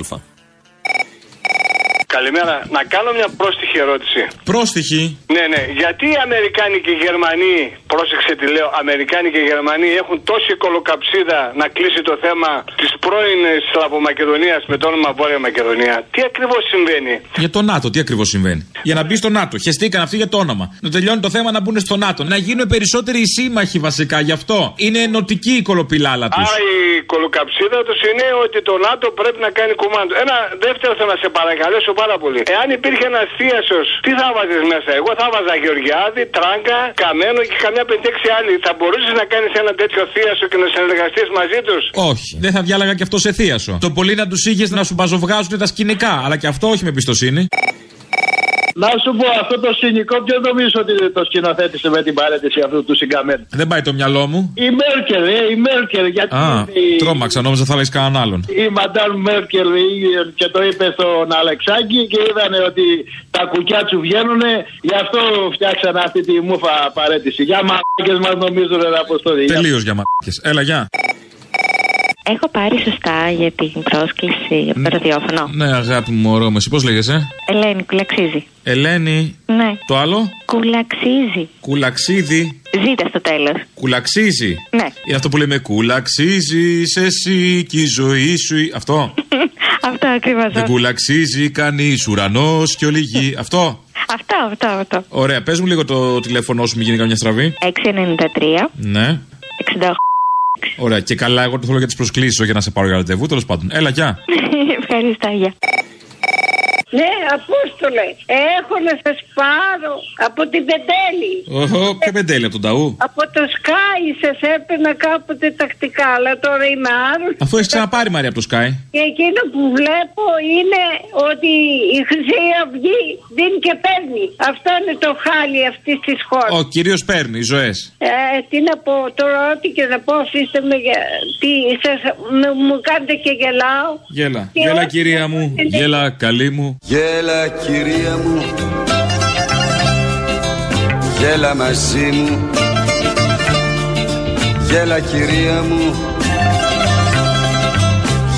Καλημέρα. Να κάνω μια πρόστιχη ερώτηση. Πρόστιχη. Ναι, ναι. Γιατί οι Αμερικάνοι και οι Γερμανοί, πρόσεξε τι λέω, Αμερικάνοι και οι Γερμανοί έχουν τόση κολοκαψίδα να κλείσει το θέμα της πρώην Σλαβομακεδονίας με το όνομα Βόρεια Μακεδονία. Τι ακριβώς συμβαίνει; Για το ΝΑΤΟ, τι ακριβώς συμβαίνει; Για να μπει στο ΝΑΤΟ. Χεστήκαν αυτοί για το όνομα. Να τελειώνει το θέμα να μπουν στο ΝΑΤΟ. Να γίνουν περισσότεροι οι σύμμαχοι βασικά γι' αυτό. Είναι ενωτική η κολοπηλάλα τους. Άρα η κολοκαψίδα τους είναι ότι το ΝΑΤΟ πρέπει να κάνει κουμάντο. Ένα δεύτερο θέλω να σε παρακαλέσω πάρα πολύ. Εάν υπήρχε ένας θίασο, τι θα βάζε μέσα; Εγώ θα βάζα Γεωργιάδη, Τράγκα, Καμένο και καμιά 5-6 άλλοι. Θα μπορούσες να κάνεις ένα τέτοιο θίασο και να συνεργαστείς μαζί τους; Όχι. Δεν θα διάλεγα και αυτό σε θίασο. Το πολύ να τους είχες να σου μπαζοβγάζουν τα σκηνικά. Αλλά και αυτό όχι με εμπιστοσύνη. Να σου πω, αυτό το σκηνικό ποιος νομίζω ότι το σκηνοθέτησε με την παρέτηση αυτού του συγκαμένου. Δεν πάει το μυαλό μου. Η Μέρκελ, ε, η Μέρκελ. Γιατί Α, η, τρόμαξα, νόμιζα θα λέει κανέναν άλλον. η Μαντάν Μέρκελ η- και το είπε στον Αλεξάκη και είδανε ότι τα κουκιά του βγαίνουν. Γι' αυτό φτιάξανε αυτή τη μούφα παρέτηση. Για μαλάκες μας νομίζουν ρε αποστολή. Τελείως για μαλάκες. Έλα, γεια. Έχω πάρει σωστά για την πρόσκληση από το ραδιόφωνο; Ναι, αγάπη μου, μωρό μου, εσύ πώς λέγεσαι; Ελένη, κουλαξίζει. Ελένη. Ναι. Το άλλο; Κουλαξίζει. Κουλαξίδι. Ζήτα στο τέλος. Κουλαξίζει. Ναι. Είναι αυτό που λέμε κουλαξίζεις εσύ και η ζωή σου. Αυτό. Αυτό ακριβώς. Δεν κουλαξίζει κανείς ουρανός και όλη γη. Αυτό. Αυτό, αυτό, αυτό. Ωραία, πες μου λίγο το τηλέφωνό σου, μην γίνει καμιά στραβή. 693 Ναι. 68. Ωραία, και καλά, εγώ το θέλω για τις προσκλήσεις, για να σε πάρω για ραντεβού. Τέλος πάντων. Έλα, γεια. Ευχαριστώ, γεια. Ναι, Απόστολε, έχω να σας πάρω από την Πεντέλη. Οχο, ποια πεντέλη από τον Ταού; Από το Sky σας έπαιρνα κάποτε τακτικά, αλλά τώρα είμαι άρρωστη. Αφού έχεις ξαναπάρει Μαρία από το Sky. Και εκείνο που βλέπω είναι ότι η Χρυσή Αυγή δίνει και παίρνει. Αυτό είναι το χάλι αυτής της χώρας. Ο κύριος παίρνει ζωές. Ε, τι να πω, τώρα ό,τι και να πω, είστε με, γε- τι, σας, μου, μου κάνετε και γελάω. Γέλα, Και γέλα ό,τι κυρία μου, είναι- γέλα καλή μου. Γέλα κυρία μου Γέλα μαζί μου Γέλα κυρία μου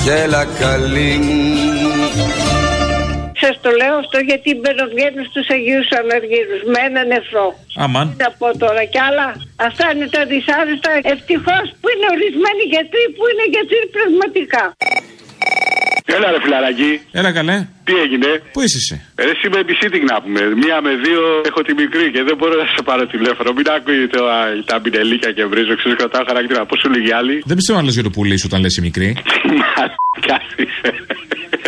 Γέλα καλή μου Σας το λέω αυτό γιατί μπαινοβγαίνω στους Αγίους Αναργύρους με ένα νεφρό. Αμάν. Τι να πω τώρα κι άλλα. Αυτά είναι τα δυσάρεστα. Ευτυχώς που είναι ορισμένοι γιατροί που είναι γιατροί πραγματικά. Έλα ρε φιλαράκι. Έλα καλέ. Τι έγινε; Πού είσαι εσύ; Ε, Εσύ με babysitting να πούμε. Μία με δύο έχω τη μικρή και δεν μπορώ να σε πάρω τηλέφωνο. Μην ακούει το, α, τα μπινελίκια και βρίζω. Ξέρεις κρατάω χαρακτήρα. Πόσο λίγοι άλλοι. Δεν πιστεύω να λες για το πουλί σου όταν λες η μικρή. Μαλάκα είσαι.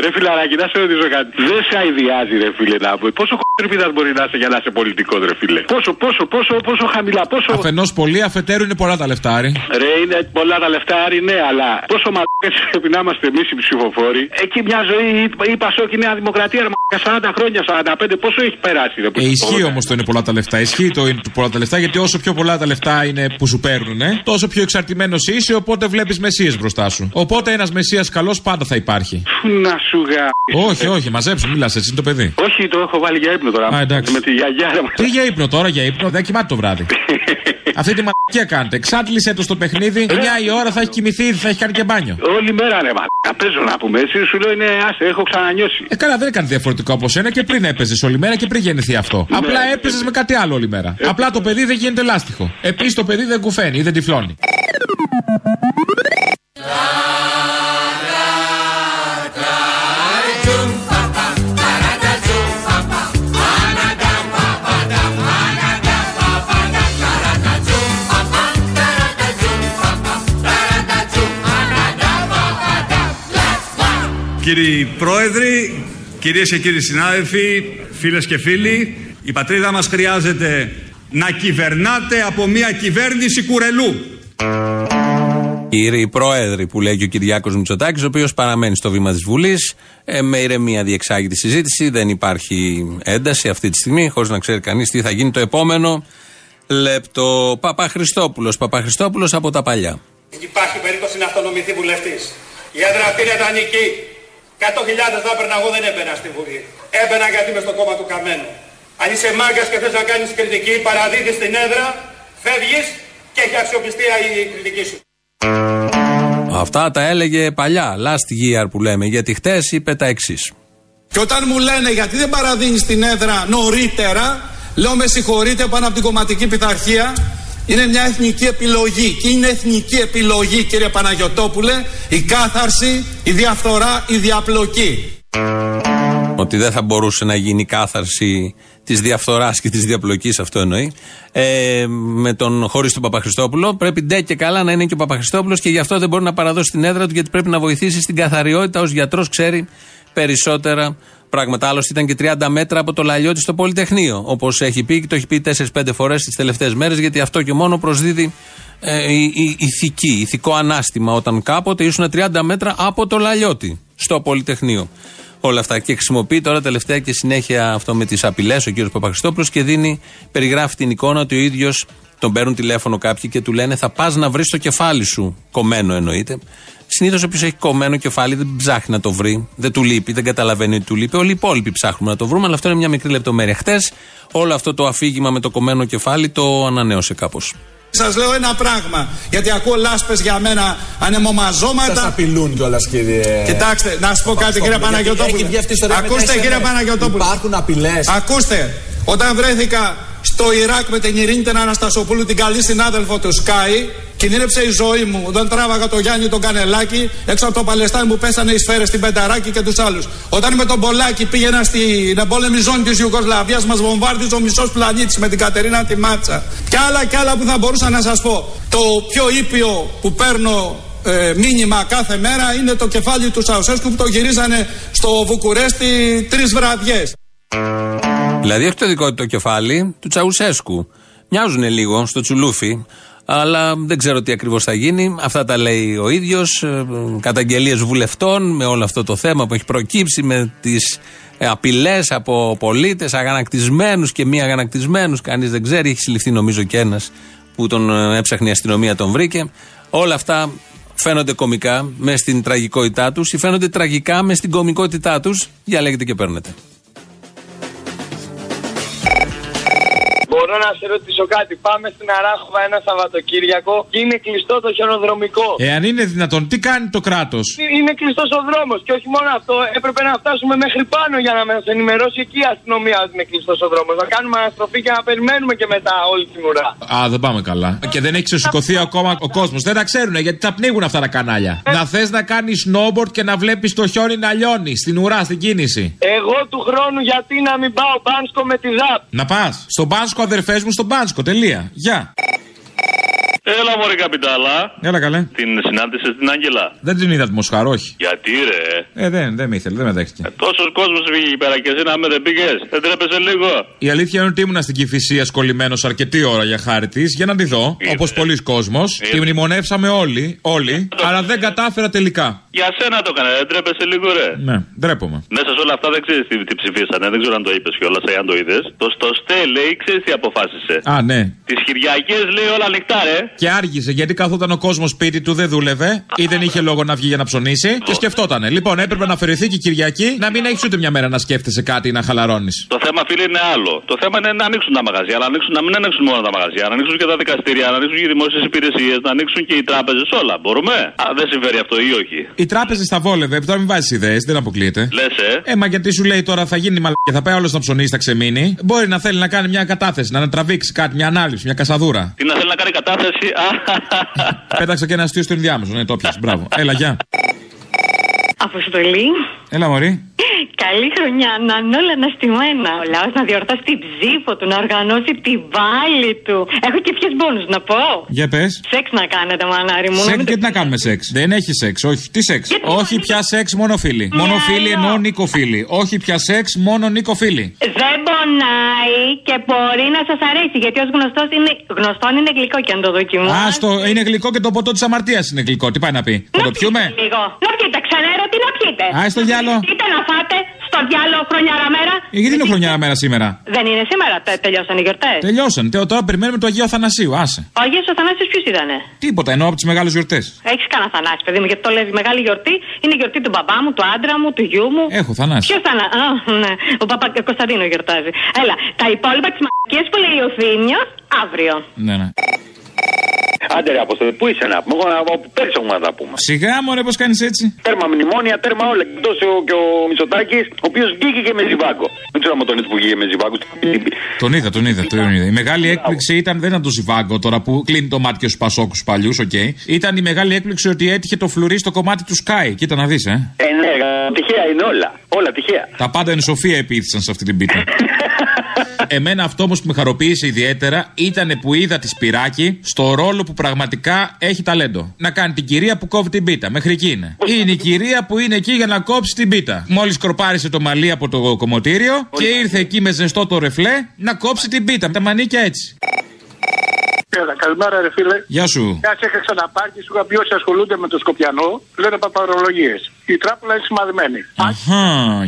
Ρε φιλαράκι, να σε ρωτήσω κάτι. Δεν σε αειδιάζει, ρε φίλε, να πούμε. Πόσο χωρίπιδα μπορεί να είσαι για να είσαι πολιτικός, ρε φίλε; Πόσο, πόσο, πόσο, πόσο χαμηλά, πόσο. Αφενός πολύ, αφετέρου είναι πολλά τα λεφτάρι. Ρε, είναι πολλά τα λεφτά, άρη, ναι, αλλά πόσο μαλάκες πρέπει να είμαστε εμείς οι ψηφοφόροι; Εκεί μια ζωή, η Πασόκ, η Νέα Δημοκρατία, ρε, μαλάκα, 40 χρόνια, 45, πόσο έχει περάσει, ρε. Ε, ισχύει όμως το είναι πολλά τα λεφτά. Ισχύει το είναι πολλά τα λεφτά γιατί όσο πιο πολλά τα λεφτά είναι που σου παίρνουν, τόσο πιο εξαρτημένος είσαι, οπότε βλέπεις μεσίες μπροστά σου. Οπότε ένας μεσίας καλός πάντα θα υπάρχει. Να σου γα. όχι, όχι, μαζέψου, μιλάς έτσι, είναι το παιδί. Όχι, το έχω βάλει για ύπνο τώρα. Α, εντάξει. Με τη γιαγιά, ρε, Τι για ύπνο τώρα, για ύπνο, δεν κοιμάται το βράδυ. Αυτή τη μαλακία κάνετε. Εξάντλησε το στο παιχνίδι, 9 η ώρα θα έχει κοιμηθεί, θα έχει κάνει και μπάνιο. Όλη μέρα, ρε, μαλάκα, παίζω να πούμε. Εσύ σου λέω είναι, άσε, έχω ξανανιώσει. Ε, καλά, δεν έκανε διαφορετικό από σένα και πριν έπαιζες όλη μέρα και πριν γεννηθεί αυτό. Ναι. Απλά έπαιζες με κάτι άλλο όλη μέρα. Απλά το παιδί δεν γίνεται λάστιχο. Επίσης το παιδί δεν κουφαίνει ή δεν τυφλώνει. Κύριοι Πρόεδροι, κυρίες και κύριοι συνάδελφοι, φίλες και φίλοι, η πατρίδα μας χρειάζεται να κυβερνάτε από μια κυβέρνηση κουρελού. Κύριοι Πρόεδροι, που λέει και ο Κυριάκος Μητσοτάκης, ο οποίος παραμένει στο βήμα της Βουλής, ε, με ηρεμία διεξάγει τη συζήτηση. Δεν υπάρχει ένταση αυτή τη στιγμή, χωρίς να ξέρει κανείς τι θα γίνει το επόμενο λεπτό. Παπαχριστόπουλος, Παπαχριστόπουλος από τα παλιά. Υπάρχει περίπτωση να αυτονομηθεί βουλευτής. Η έδρα αυτή είναι δανεική. 100.000 θα έπαιρνα, εγώ δεν έμπαινα στη Βουλή. Έμπαινα γιατί είμαι στο κόμμα του Καμένου. Αν είσαι μάγκας και θες να κάνεις κριτική, παραδίδεις την έδρα, φεύγεις και έχει αξιοπιστία η κριτική σου. Αυτά τα έλεγε παλιά, last year που λέμε, γιατί χτες είπε τα εξής. Και όταν μου λένε γιατί δεν παραδίνεις την έδρα νωρίτερα, λέω με συγχωρείτε πάνω από την κομματική πειθαρχία. Είναι μια εθνική επιλογή. Και είναι εθνική επιλογή, κύριε Παναγιοτόπουλε, η κάθαρση, η διαφθορά, η διαπλοκή. Ότι δεν θα μπορούσε να γίνει κάθαρση της διαφθοράς και της διαπλοκής, αυτό εννοεί. Ε, με τον χωρίς τον Παπαχριστόπουλο. Πρέπει ντε και καλά να είναι και ο Παπαχριστόπουλος και γι' αυτό δεν μπορεί να παραδώσει την έδρα του, γιατί πρέπει να βοηθήσει στην καθαριότητα. Ω γιατρός ξέρει περισσότερα πράγματα. Άλλωστε ήταν και 30 μέτρα από το λαλιώτη στο Πολυτεχνείο. Όπως έχει πει και το έχει πει 4-5 φορές τις τελευταίες μέρες, γιατί αυτό και μόνο προσδίδει ε, η, η- ηθική, ηθικό ανάστημα. Όταν κάποτε ήσουν 30 μέτρα από το λαλιώτη στο Πολυτεχνείο. Όλα αυτά. Και χρησιμοποιεί τώρα τελευταία και συνέχεια αυτό με τις απειλές ο κύριος Παπαχριστόπουλος και δίνει, περιγράφει την εικόνα ότι ο ίδιος τον παίρνουν τηλέφωνο κάποιοι και του λένε Θα πας να βρεις το κεφάλι σου. Κομμένο εννοείται. Συνήθως όποιος έχει κομμένο κεφάλι δεν ψάχνει να το βρει, δεν του λείπει, δεν καταλαβαίνει ότι του λείπει. Όλοι οι υπόλοιποι ψάχνουμε να το βρούμε, αλλά αυτό είναι μια μικρή λεπτομέρεια. Χτες όλο αυτό το αφήγημα με το κομμένο κεφάλι το ανανέωσε κάπως. Σας λέω ένα πράγμα, γιατί ακούω λάσπες για μένα ανεμομαζώματα. Σας απειλούν κιόλας, κύριε. Κοιτάξτε, να σας πω κάτι, κύριε Γιατί Παναγιοτόπουλε. έχει βγει αυτή η ιστορία με Ακούστε, τα κύριε SMS. Παναγιοτόπουλε. Υπάρχουν απειλές. Ακούστε, όταν βρέθηκα στο Ιράκ με την Ειρήνη την Αναστασοπούλου, την καλή συνάδελφο του Σκάι, κινδύνεψε η ζωή μου όταν τράβαγα το Γιάννη τον Κανελάκη έξω από το Παλαιστάν που πέσανε οι σφαίρες στην Πενταράκη και τους άλλους. Όταν με τον Πολάκη πήγαινα στην εμπόλεμη ζώνη της Ιουγκοσλαβίας, μας βομβάρδιζε ο μισός πλανήτης με την Κατερίνα τη Μάτσα. Κι άλλα κι άλλα που θα μπορούσα να σας πω. Το πιο ήπιο που παίρνω ε, μήνυμα κάθε μέρα είναι το κεφάλι του Σαουσέσκου που το γυρίζανε στο Βουκουρέστι τρεις βραδιές. Δηλαδή όχι το δικό του το κεφάλι, του Τσαουσέσκου. Μοιάζουν λίγο στο τσουλούφι, αλλά δεν ξέρω τι ακριβώς θα γίνει. Αυτά τα λέει ο ίδιος. Καταγγελίες βουλευτών με όλο αυτό το θέμα που έχει προκύψει, με τις απειλές από πολίτες, αγανακτισμένους και μη αγανακτισμένους. Κανείς δεν ξέρει. Έχει συλληφθεί νομίζω και ένας που τον ε, έψαχνε η αστυνομία, τον βρήκε. Όλα αυτά φαίνονται κομικά μες στην τραγικότητά τους ή φαίνονται τραγικά μες στην κομικότητά τους. Διαλέγετε και παίρνετε. Μπορώ να σε ρωτήσω κάτι. Πάμε στην Αράχοβα ένα Σαββατοκύριακο και είναι κλειστό το χιονοδρομικό. Εάν είναι δυνατόν, τι κάνει το κράτος; Είναι κλειστός ο δρόμος και όχι μόνο αυτό, έπρεπε να φτάσουμε μέχρι πάνω για να μας ενημερώσει εκεί η αστυνομία ότι είναι κλειστός ο δρόμος. Να κάνουμε αναστροφή και να περιμένουμε και μετά όλη την ουρά. Α, δεν πάμε καλά. Και δεν έχει ξεσηκωθεί ακόμα ο κόσμος. Δεν τα ξέρουν γιατί τα πνίγουν αυτά τα κανάλια. Να θες να κάνεις snowboard και να βλέπεις το χιόνι να λιώνει στην ουρά, στην κίνηση. Εγώ του χρόνου γιατί να μην πάω μπάνσκο με τη ΔΑΠ. Να πας. Στον Πάνσκο, αδερφές μου, στον Πάνσκο. Τελεία. Γεια. Έλα μωρέ καπιτάλα. Έλα καλέ. Την συνάντησες την Άγγελα; Δεν την είδα ατμοσχάρο, όχι. Γιατί ρε; Ε, δεν, δεν με ήθελε, δεν με δέχτηκε. Τόσος κόσμος πήγε εκεί πέρα και εσύ να με δεν πήγες. Δεν τρέπεσαι λίγο. Η αλήθεια είναι ότι ήμουνα στην Κυφυσία σκολλημένος αρκετή ώρα για χάρη της για να τη δω. Όπως πολλοί κόσμος. Τη μνημονεύσαμε όλοι, όλοι. Αλλά δεν κατάφερα τελικά. Για σένα το έκανε, δεν τρέπεσαι λίγο ρε. Ναι, ντρέπομαι. Μέσα σε όλα αυτά δεν ξέρεις τι, τι ψηφίσανε, δεν ξέρω αν το είπες κιόλας ή αν το είδες. Το στο ΣΤΕ λέει, ξέρεις τι αποφάσισε. Α, ναι. Τις Κυριακές λέει όλα ανοιχτά, ρε. Και άργησε γιατί καθόταν ο κόσμος σπίτι του, δεν δούλευε ή δεν είχε λόγο να βγει για να ψωνίσει και σκεφτότανε. Λοιπόν, έπρεπε να αφαιρεθεί και η Κυριακή να μην έχεις ούτε μια μέρα να σκέφτεσαι κάτι ή να χαλαρώνεις. Το θέμα, φίλε, είναι άλλο. Το θέμα είναι να ανοίξουν τα μαγαζιά, αλλά να, ανοίξουν, να μην ανοίξουν μόνο τα μαγαζιά, να ανοίξουν και τα δικαστήρια, να ανοίξουν και οι δημόσιες υπηρεσίες, να ανοίξουν και οι τράπεζες, όλα. Μπορούμε; Α, δεν συμφέρει αυτό ή όχι; Οι τράπεζες τα βόλευε, τώρα μην βάζεις ιδέες, δεν αποκλείεται. Λες, ε; Ε, μα γιατί σου λέει τώρα θα γίνει μαλακία, θα πάει όλος να ψωνίσει, θα ξεμείνει. Μπορεί να θέλει να κάνει μια κατάθεση, να ανατραβήξει κάτι, μια ανάληψη, μια κασαδούρα. Τι να θέλει να κάνει κατάθεση; Πέταξα και ένα αστείο στο ενδιάμεσο, ναι, το πιάσε. Μπράβο. Έλα, γεια. Αποστολή. Έλα, Μωρή. Καλή χρονιά, να είναι όλα αναστημένα. Ο λαός να διορθώσει την ψήφο του, να οργανώσει την πάλη του. Έχω και ποιες μπόνους να πω. Για πες. Σεξ να κάνετε, μανάρι μου. να Σεξ, μην το- γιατί να κάνουμε σεξ; Δεν έχει σεξ, όχι. Τι σεξ; Όχι πια σεξ, μόνο φίλοι. Μόνο φίλοι εννοώ Νίκο φίλοι. Όχι πια σεξ, μόνο Νίκο φίλοι. Δεν πονάει και μπορεί να σας αρέσει. Γιατί ως γνωστός είναι, γνωστόν είναι γλυκό και αν το δοκιμάσει. Άστο, είναι γλυκό και το ποτό της αμαρτίας είναι γλυκό. Τι πάει να πει; Θα το πιούμε; Λίγο. Να πιείτε, ξέρω τι να πιείτε. Α, στο διάλο. Πείτε να φάτε στο Στο διάλογο χρονιάρα μέρα. Ε, γιατί είναι χρονιά μέρα σήμερα; Δεν είναι σήμερα, τε- τελειώσαν οι γιορτές. Τελειώσαν. Τε- Τώρα περιμένουμε το Αγίο Αθανασίου. Άσε. Ο Αγίος Αθανάσιος ποιος ήτανε; Τίποτα, εννοώ από τις μεγάλες γιορτές. Έχεις κανένα Θανάση, παιδί μου, γιατί το λες μεγάλη γιορτή είναι η γιορτή του μπαμπά μου, του άντρα μου, του γιού μου. Έχω Θανάση. Ποιος θα Α, ναι. Ο παπα Κωνσταντίνο γιορτάζει. Έλα, τα υπόλοιπα τη μαγικέ που λέει ο Θήμιος αύριο. Ναι, ναι. Άντε ρε Αποστόλη, πού είσαι να πούμε, εγώ από πέρσι έχουμε να τα πούμε. Σιγά μωρέ, πώς κάνεις έτσι. Τέρμα μνημόνια, τέρμα όλα. Εκτός και ο Μητσοτάκης, ο οποίος βγήκε και με ζιβάγκο. Δεν ξέρω αν τον είδες που βγήκε με ζιβάγκο. Τον είδα, τον είδα, τον είδα. Η μεγάλη έκπληξη ήταν, δεν ήταν το Ζιβάγκο τώρα που κλείνει το μάτι και στους Πασόκους παλιούς, οκ. Ήταν η μεγάλη έκπληξη ότι έτυχε το φλουρί στο κομμάτι του Σκάι. Κοίτα να δεις, ε. Ε, ναι, τυχαία είναι όλα. Όλα τυχαία. Τα πάντα εν σοφία επίθυσαν σε αυτή την πίτα. Εμένα αυτό όμως που με χαροποίησε ιδιαίτερα ήταν που είδα τη Σπυράκη στο ρόλο που πραγματικά έχει ταλέντο. Να κάνει την κυρία που κόβει την πίτα. Μέχρι εκεί είναι. Είναι η κυρία που είναι εκεί για να κόψει την πίτα. Μόλις κροπάρισε το μαλλί από το κομμωτήριο και ήρθε εκεί με ζεστό το ρεφλέ να κόψει την πίτα. Με τα μανίκια έτσι. Έλα, καλημέρα ρε φίλε. Γεια σου. Μια είχα ξαναπάρει και σου είχα πει όσοι ασχολούνται με το Σκοπιανό λένε παπαρολογίες. Η τράπουλα είναι σημαδεμένη. Αχά,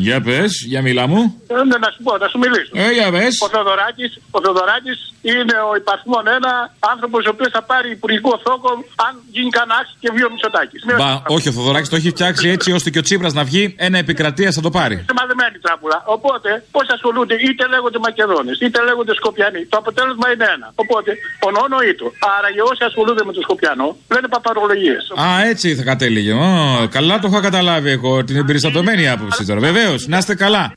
για πες, για μιλά μου. Ε, ναι, να σου πω, να σου μιλήσω. Ε, για πες. Ο Θεοδωράκης, ο Θεοδωράκης είναι ο υπαρθμόν ένα άνθρωπος ο οποίος θα πάρει υπουργικό θόκο αν γίνει κανένα άξι και βγει ο Μητσοτάκης. Μπα, όχι, ο Θοδωράκη το έχει φτιάξει έτσι ώστε και ο Τσίπρας να βγει ένα επικρατεία θα το πάρει. Σημαδεμένη τράπουλα. Οπότε, πώς ασχολούνται, είτε λέγονται Μακεδόνες, είτε λέγονται Σκοπιανοί. Το αποτέλεσμα είναι ένα. Οπότε, ο νόνο ήτο. Άρα, για όσοι ασχολούνται με το Σκοπιανό, λένε παπαρολογίες. Α, έτσι θα κατέληγε. Ω, καλά το είχα καταλάβει εγώ την εμπεριστατωμένη άποψη τώρα. Βεβαίως, να είστε καλά.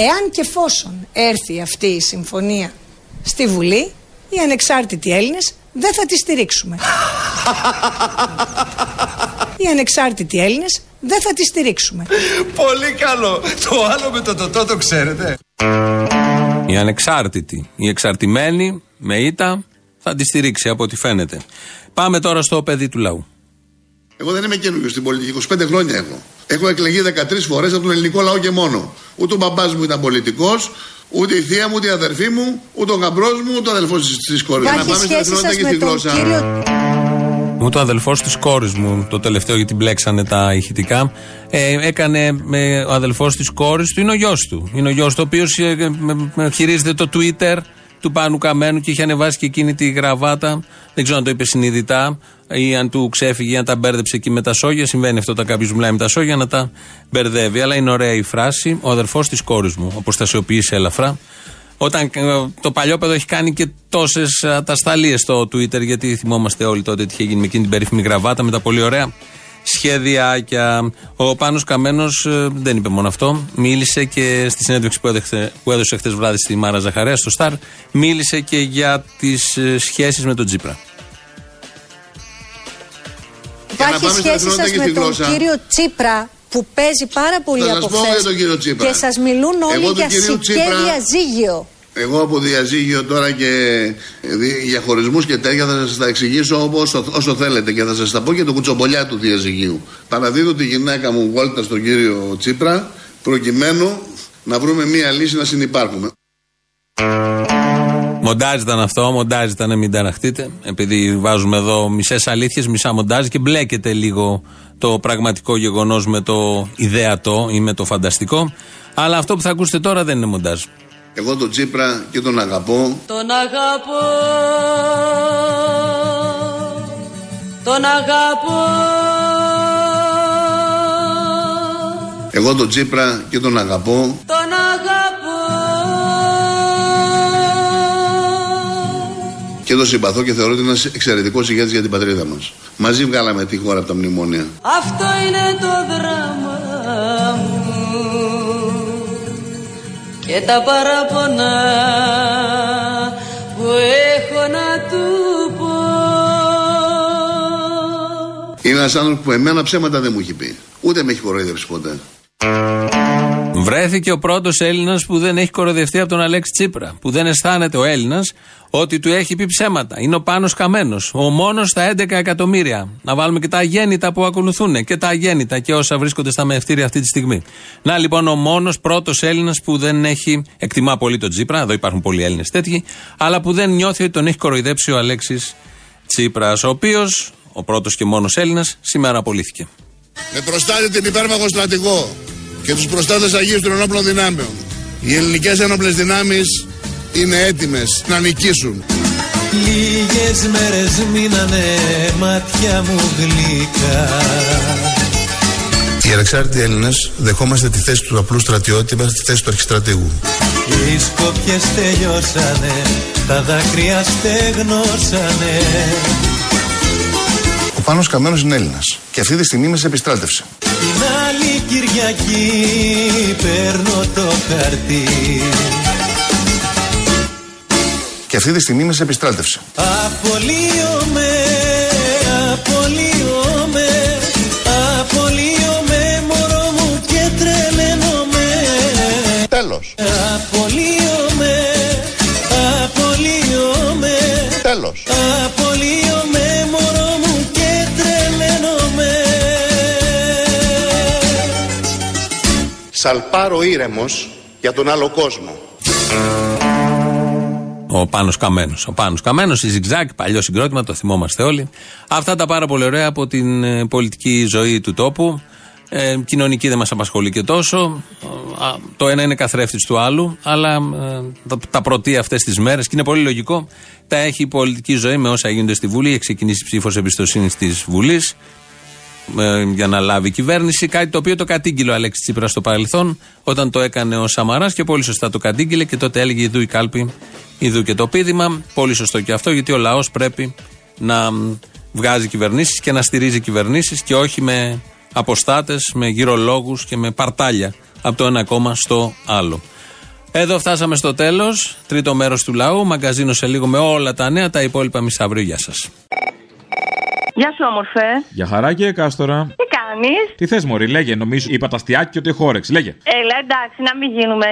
Εάν και εφόσον έρθει αυτή η συμφωνία στη Βουλή, οι ανεξάρτητοι Έλληνες δεν θα τη στηρίξουμε. οι ανεξάρτητοι Έλληνες δεν θα τη στηρίξουμε. Πολύ καλό. Το άλλο με το τοτό το ξέρετε. Οι ανεξάρτητοι, οι εξαρτημένοι με ήττα θα τη στηρίξει από ό,τι φαίνεται. Πάμε τώρα στο παιδί του λαού. Εγώ δεν είμαι καινούριο στην πολιτική, 25 χρόνια έχω. Έχω εκλεγεί 13 φορές από τον ελληνικό λαό και μόνο. Ούτε ο μπαμπάς μου ήταν πολιτικός, ούτε η θεία μου, ούτε η αδερφή μου, ούτε ο γαμπρός μου, ούτε ο αδελφός τη κόρης. Για να πάμε στην εθνότητα και στη γλώσσα. Μου το αδελφός της κόρης μου, το τελευταίο γιατί μπλέξανε τα ηχητικά, ε, έκανε με, ο αδελφός της κόρης του, είναι ο γιος του. Είναι ο γιος του, ο οποίος χειρίζεται το Twitter του Πάνου Καμένου και είχε ανεβάσει και εκείνη τη γραβάτα. Δεν ξέρω αν το είπε συνειδητά ή αν του ξέφυγε ή αν τα μπέρδεψε εκεί με τα σόγια. Συμβαίνει αυτό όταν κάποιος μιλάει με τα σόγια να τα μπερδεύει. Αλλά είναι ωραία η φράση. Ο αδερφός της κόρης μου. Αποστασιοποίησε ελαφρά. Όταν ε, το παλιό έχει κάνει και τόσες ατασταλίες στο Twitter, γιατί θυμόμαστε όλοι τότε τι είχε γίνει με εκείνη την περίφημη γραβάτα με τα πολύ ωραία σχέδιάκια. Ο Πάνος Καμένος ε, δεν είπε μόνο αυτό. Μίλησε και στη συνέντευξη που έδωσε, που έδωσε χθες βράδυ στη Μάρα Ζαχαρέα στο Σταρ, μίλησε και για τις σχέσεις με τον Τζίπρα. πάμε Υπάρχει στην σχέση εθνότητα σας και με στη τον γλώσσα. κύριο Τσίπρα που παίζει πάρα πολύ Θα σας από πω χθες για τον κύριο Τσίπρα. και σας μιλούν όλοι Εγώ του για κυρίου σικέ Τσίπρα- διαζύγιο. Εγώ από διαζύγιο τώρα και δι- για χωρισμούς και τέτοια θα σας τα εξηγήσω όπως, όσο θέλετε και θα σας τα πω και το κουτσομπολιά του διαζυγίου. Παραδίδω τη γυναίκα μου βόλτα στον κύριο Τσίπρα προκειμένου να βρούμε μία λύση να συνεπάρχουμε. Μοντάζ ήταν αυτό, μοντάζ ήταν, μην ταραχτείτε. Επειδή βάζουμε εδώ μισές αλήθειες, μισά μοντάζ και μπλέκεται λίγο το πραγματικό γεγονός με το ιδεατό ή με το φανταστικό. Αλλά αυτό που θα ακούσετε τώρα δεν είναι μοντάζ. Εγώ τον Τσίπρα και τον αγαπώ. Τον αγαπώ Τον αγαπώ Εγώ τον Τσίπρα και τον αγαπώ. Τον αγαπώ Και τον συμπαθώ και θεωρώ ότι είναι ένας εξαιρετικός ηγέτης για την πατρίδα μας. Μαζί βγάλαμε τη χώρα από τα μνημόνια. Αυτό είναι το δράμα Και τα παραπονά που έχω να του πω Είναι ένας άνθρωπος που εμένα ψέματα δεν μου έχει πει. Ούτε με έχει κοροϊδεύσει ποτέ. Βρέθηκε ο πρώτος Έλληνας που δεν έχει κοροϊδευτεί από τον Αλέξη Τσίπρα. Που δεν αισθάνεται ο Έλληνας ότι του έχει πει ψέματα. Είναι ο Πάνος Καμένος. Ο μόνος στα 11 εκατομμύρια. Να βάλουμε και τα αγέννητα που ακολουθούν. Και τα αγέννητα και όσα βρίσκονται στα μευτήρια αυτή τη στιγμή. Να λοιπόν ο μόνος πρώτος Έλληνας που δεν έχει. Εκτιμά πολύ τον Τσίπρα. Εδώ υπάρχουν πολλοί Έλληνες τέτοιοι. Αλλά που δεν νιώθει ότι τον έχει κοροϊδέψει ο Αλέξης Τσίπρας. Ο οποίος, ο πρώτος και μόνος Έλληνας, σήμερα απολύθηκε. Με προστάτη την υπέρμαχο στρατηγό και τους προστάτες Αγίους των Ενόπλων Δυνάμεων. Οι ελληνικές ένοπλες δυνάμεις είναι έτοιμες να νικήσουν. Λίγες μέρες μείνανε μάτια μου γλυκά Οι ανεξάρτητοι Έλληνες δεχόμαστε τη θέση του απλού στρατιώτη μέσα στη θέση του αρχιστρατήγου. Οι σκοπιές τελειώσανε Τα δάκρυα στεγνώσανε Ο Πάνος Καμένος είναι Έλληνας και αυτή τη στιγμή είμαι σε επιστράτευση. Την άλλη Κυριακή παίρνω το χαρτί Και αυτή τη στιγμή είμαι σε επιστράτευση. Απολύομαι, απολύομαι Σαλπάρω ήρεμος για τον άλλο κόσμο. Ο Πάνος Καμένος. Ο Πάνος Καμένος, η Ζιγζάκ, παλιό συγκρότημα, το θυμόμαστε όλοι. Αυτά τα πάρα πολύ ωραία από την ε, πολιτική ζωή του τόπου. Ε, κοινωνική δεν μας απασχολεί και τόσο. Α, το ένα είναι καθρέφτης του άλλου, αλλά ε, τα, τα πρωτεία αυτές τις μέρες, και είναι πολύ λογικό, τα έχει η πολιτική ζωή με όσα γίνονται στη Βουλή. Έχει ξεκινήσει ψήφος εμπιστοσύνης της Βουλής ε, για να λάβει η κυβέρνηση. Κάτι το οποίο το κατήγγειλε ο Αλέξης Τσίπρας στο παρελθόν, όταν το έκανε ο Σαμαράς και πολύ σωστά το κατήγγειλε και τότε έλεγε Ιδού η κάλπη, Ιδού και το πίδημα. Πολύ σωστό και αυτό, γιατί ο λαός πρέπει να μ, βγάζει κυβερνήσεις και να στηρίζει κυβερνήσεις και όχι με αποστάτες, με γυρολόγους και με παρτάλια από το ένα κόμμα στο άλλο. Εδώ φτάσαμε στο τέλος. Τρίτο μέρος του λαού. Μαγκαζίνο σε λίγο με όλα τα νέα. Τα υπόλοιπα μισαύριο. Γεια σας. Γεια σου, όμορφε. Για χαρά και κάστορα. Τι κάνεις. Τι θες, Μωρή, λέγε. Νομίζω είπα τα αστιάκι και ότι έχω όρεξη. Λέγε. Έλα, εντάξει, να μην γίνουμε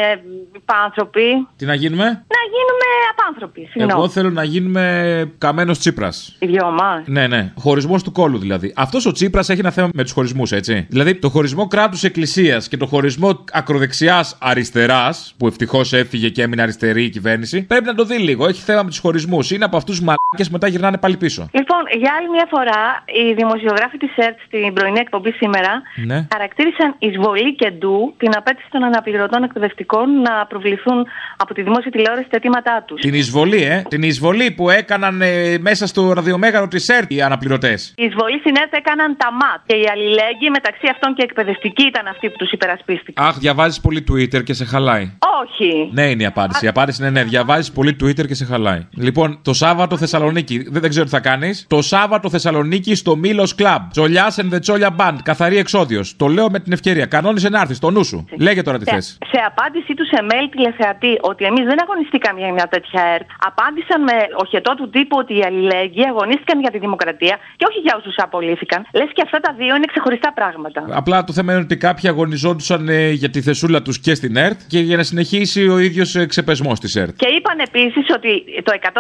άνθρωποι. Τι να γίνουμε; Να γίνουμε απάνθρωποι. Συγγνώμη. Εγώ θέλω να γίνουμε καμένος Τσίπρας. Οι δυο μα. Ναι, ναι. Χωρισμός του κόλου δηλαδή. Αυτός ο Τσίπρας έχει ένα θέμα με τους χωρισμούς, έτσι. Δηλαδή το χωρισμό κράτου-εκκλησία και το χωρισμό ακροδεξιά-αριστερά, που ευτυχώς έφυγε και έμεινε αριστερή η κυβέρνηση, πρέπει να το δει λίγο. Έχει θέμα με τους χωρισμούς. Είναι από αυτούς του μαλάκες μετά γυρνάνε πάλι πίσω. Λοιπόν, για άλλη μια φορά, οι δημοσιογράφοι της ΕΡΤ στην πρωινή εκπομπή σήμερα Ναι. χαρακτήρισαν εισβολή και ντου την απέτηση των αναπληρωτών εκπαιδευτικών να προβληθούν από τη δημόσια τηλεόραση τα αιτήματά τους. Την εισβολή, ε. Την εισβολή που έκαναν ε, μέσα στο ραδιομέγαρο της ΕΡΤ οι αναπληρωτές. Η εισβολή στην ΕΡΤ έκαναν τα ΜΑΤ και οι αλληλέγγυοι μεταξύ αυτών και εκπαιδευτικοί ήταν αυτοί που τους υπερασπίστηκαν. Αχ, διαβάζεις πολύ Twitter και σε χαλάει. Όχι. Ναι, είναι η απάντηση. Η απάντηση είναι ναι, διαβάζεις πολύ Twitter και σε χαλάει. Λοιπόν, το Σάββατο Θεσσαλονίκη, δεν, δεν ξέρω τι θα κάνεις. Το Σάββατο Θεσσαλονίκη στο Μήλο Club. Τζολιά and the Τζόλια Band. Καθαρή εξόδιος. Το λέω με την ευκαιρία. Κανόνισε να έρθεις, το νου σου. Λέγε τώρα τι θες. Σε, σε απάντησή τους σε mail τηλεθεατή ότι εμείς δεν αγωνιστήκαμε για μια τέτοια ΕΡΤ, απάντησαν με οχετό του τύπου ότι οι αλληλέγγυοι αγωνίστηκαν για τη δημοκρατία και όχι για όσους απολύθηκαν. Λες και αυτά τα δύο είναι ξεχωριστά πράγματα. Απλά το θέμα είναι ότι κάποιοι αγωνιζόντουσαν ε, για τη θεσούλα τους και στην ΕΡΤ και για να συνεχίσει ο ίδιος ε, ξεπεσμός της ΕΡΤ. Και είπαν επίσης ότι το 151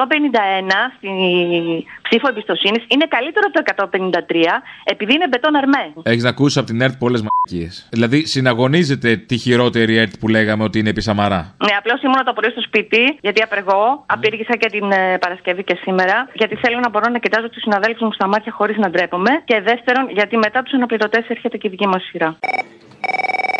στη ψήφο εμπιστοσύνης είναι καλύτερο από το 153 επειδή είναι μπετόν αρμέ. Έχεις να ακούσεις από την ΕΡΤ πολλές μαγικίε. Δηλαδή συναγωνίζεται τη χειρότερη ΕΡΤ που λέγαμε ότι είναι επί Σαμαρά. Ναι, απλώς ήμουν το πρωί στο σπίτι, γιατί απεργώ. Απήργησα και την ε, Παρασκευή και σήμερα. Γιατί θέλω να μπορώ να κοιτάζω τους συναδέλφους μου στα μάτια χωρίς να ντρέπομαι. Και δεύτερον, γιατί μετά τους αναπληρωτέ έρχεται και η δική μας σειρά.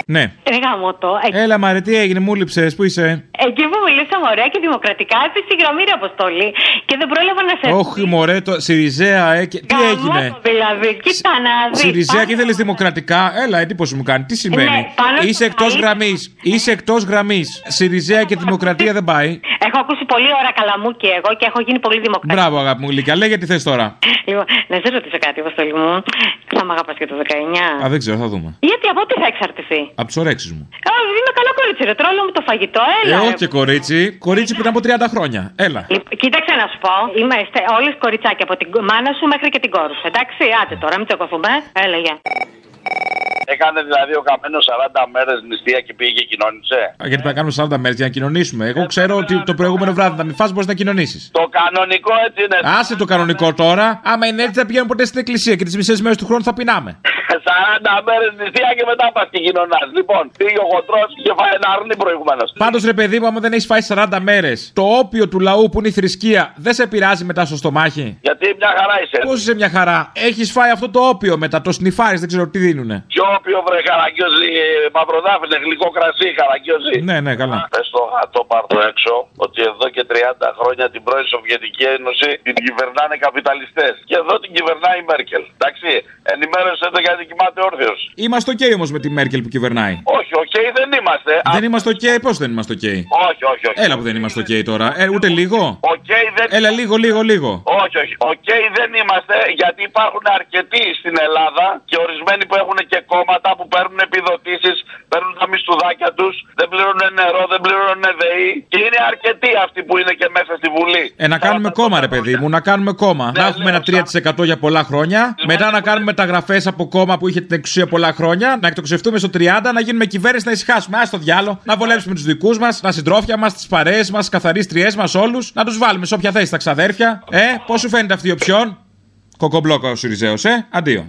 Ναι. Ρε γάμο το. Ε, Έλα, Μαρέ, τι έγινε, μου λείψες, πού είσαι; Εκεί που μιλήσαμε ωραία και δημοκρατικά έπεσε στη γραμμή ρε αποστολή. Και δεν πρόλαβα να σε. Όχι, μωρέ, το Σιριζέα, ε, και... τι Γαμώ έγινε; το δηλαδή, κοίτα να δεις. Σιριζέα και Πάνω- ήθελε δημοκρατικά; Έλα, εντύπωση μου κάνει. Τι σημαίνει; Ναι, πάνω Είσαι στο εκτός καλή- γραμμής. Είσαι εκτός γραμμής. Σιριζέα και δημοκρατία δεν πάει. Έχω ακούσει πολύ ώρα καλαμούκι εγώ και έχω γίνει πολύ δημοκρατική. Μπράβο, αγάπη μου, Λίκα. Λέγε τι θες τώρα. Λοιπόν, να σε ρωτήσω κάτι, Αποστολή μου. Θα μ' αγαπάς και το 19. Α, δεν ξέρω, θα δούμε. Γιατί από τι θα εξαρτηθεί. Από τι ωρέξει μου. Α, είμαι καλό κορίτσι, ρε. Τρώω μου το φαγητό, Ε, έλα. ρε. όχι και κορίτσι. Κορίτσι πριν από 30 χρόνια. Έλα. Λοιπόν, Κοίταξε να σου πω. Είμαστε όλες κοριτσάκια από την μάνα σου μέχρι και την κόρη σου. Εντάξει, άντε τώρα, μην τσακωθούμε. Έλα, γεια. Έκανε δηλαδή ο καμένος 40 μέρες νηστεία και πήγε και κοινώνησε; Α, Γιατί πρέπει να κάνουμε 40 μέρες για να κοινωνήσουμε. Εγώ ξέρω ότι το προηγούμενο βράδυ να μην φας μπορείς να κοινωνήσεις. Το κανονικό έτσι είναι. Άσε το κανονικό τώρα. Άμα είναι έτσι, δεν πηγαίνουμε ποτέ στην εκκλησία και τις μισές μέρες του χρόνου θα πεινάμε. 40 μέρε νηστεία και μετά πας και κοινωνά. Λοιπόν, πήγε ο χοντρό και φάει ένα αρνί προηγουμένως. Πάντως ρε παιδί μου, άμα δεν έχεις φάει 40 μέρες, το όπιο του λαού που είναι η θρησκεία δεν σε πειράζει μετά στο στομάχι; Γιατί μια χαρά είσαι. Πώς είσαι μια χαρά; Έχεις φάει αυτό το όπιο μετά, το σνιφάρεις, δεν ξέρω τι δίνουνε. Ποιο όποιο βρε καραγκιόζη, μαυροδάφινε, γλυκό κρασί, καραγκιόζη. Ναι, ναι, καλά. Πες το γατό πάρτο έξω ότι εδώ και 30 χρόνια την πρώην Σοβιετική Ένωση την κυβερνάνε καπιταλιστές. Και εδώ την κυβερνάει η Μέρκελ. Εντάξει, ενημέρωσε το γιατί κοιμάται όρθιος. Είμαστε οκ όμως με τη Μέρκελ που κυβερνάει. Όχι, οκ, δεν είμαστε. Δεν είμαστε οκ, πώς δεν είμαστε οκ; Όχι, όχι, όχι. Έλα που δεν είμαστε οκ τώρα. Ε, ούτε λίγο. Οκ, δεν... Έλα λίγο, λίγο, λίγο. Όχι, όχι. Οκ, δεν είμαστε γιατί υπάρχουν αρκετοί στην Ελλάδα και ορισμένοι που έχουν και κόμματα που παίρνουν επιδοτήσεις, παίρνουν τα μισθουδάκια τους, δεν πληρώνουν νερό, δεν πληρώνουν ΔΕΗ και είναι αρκετοί αυτοί που είναι και μέσα στη Βουλή. Ε, να κάνουμε κόμμα, ρε παιδί μου, να κάνουμε κόμμα. Ναι, να έχουμε ένα 3% για πολλά χρόνια. Μετά να κάνουμε μεταγραφέ από κόμμα που είχε την εξουσία πολλά χρόνια. Να εκτοξευτούμε στο 30, να γίνουμε κυβέρνηση, να ησυχάσουμε. Α το διάλο, να βολέψουμε τους δικούς μας, να συντρόφια μας, τις παρέες μας, καθαρίστριές μας όλους, να τους βάλουμε σε όποια θέση τα ξαδέρφια. Ε, πώς σου φαίνεται αυτή η οψιόν; Κοκομπλόκος ο Σιριζέος, ε, αντίο.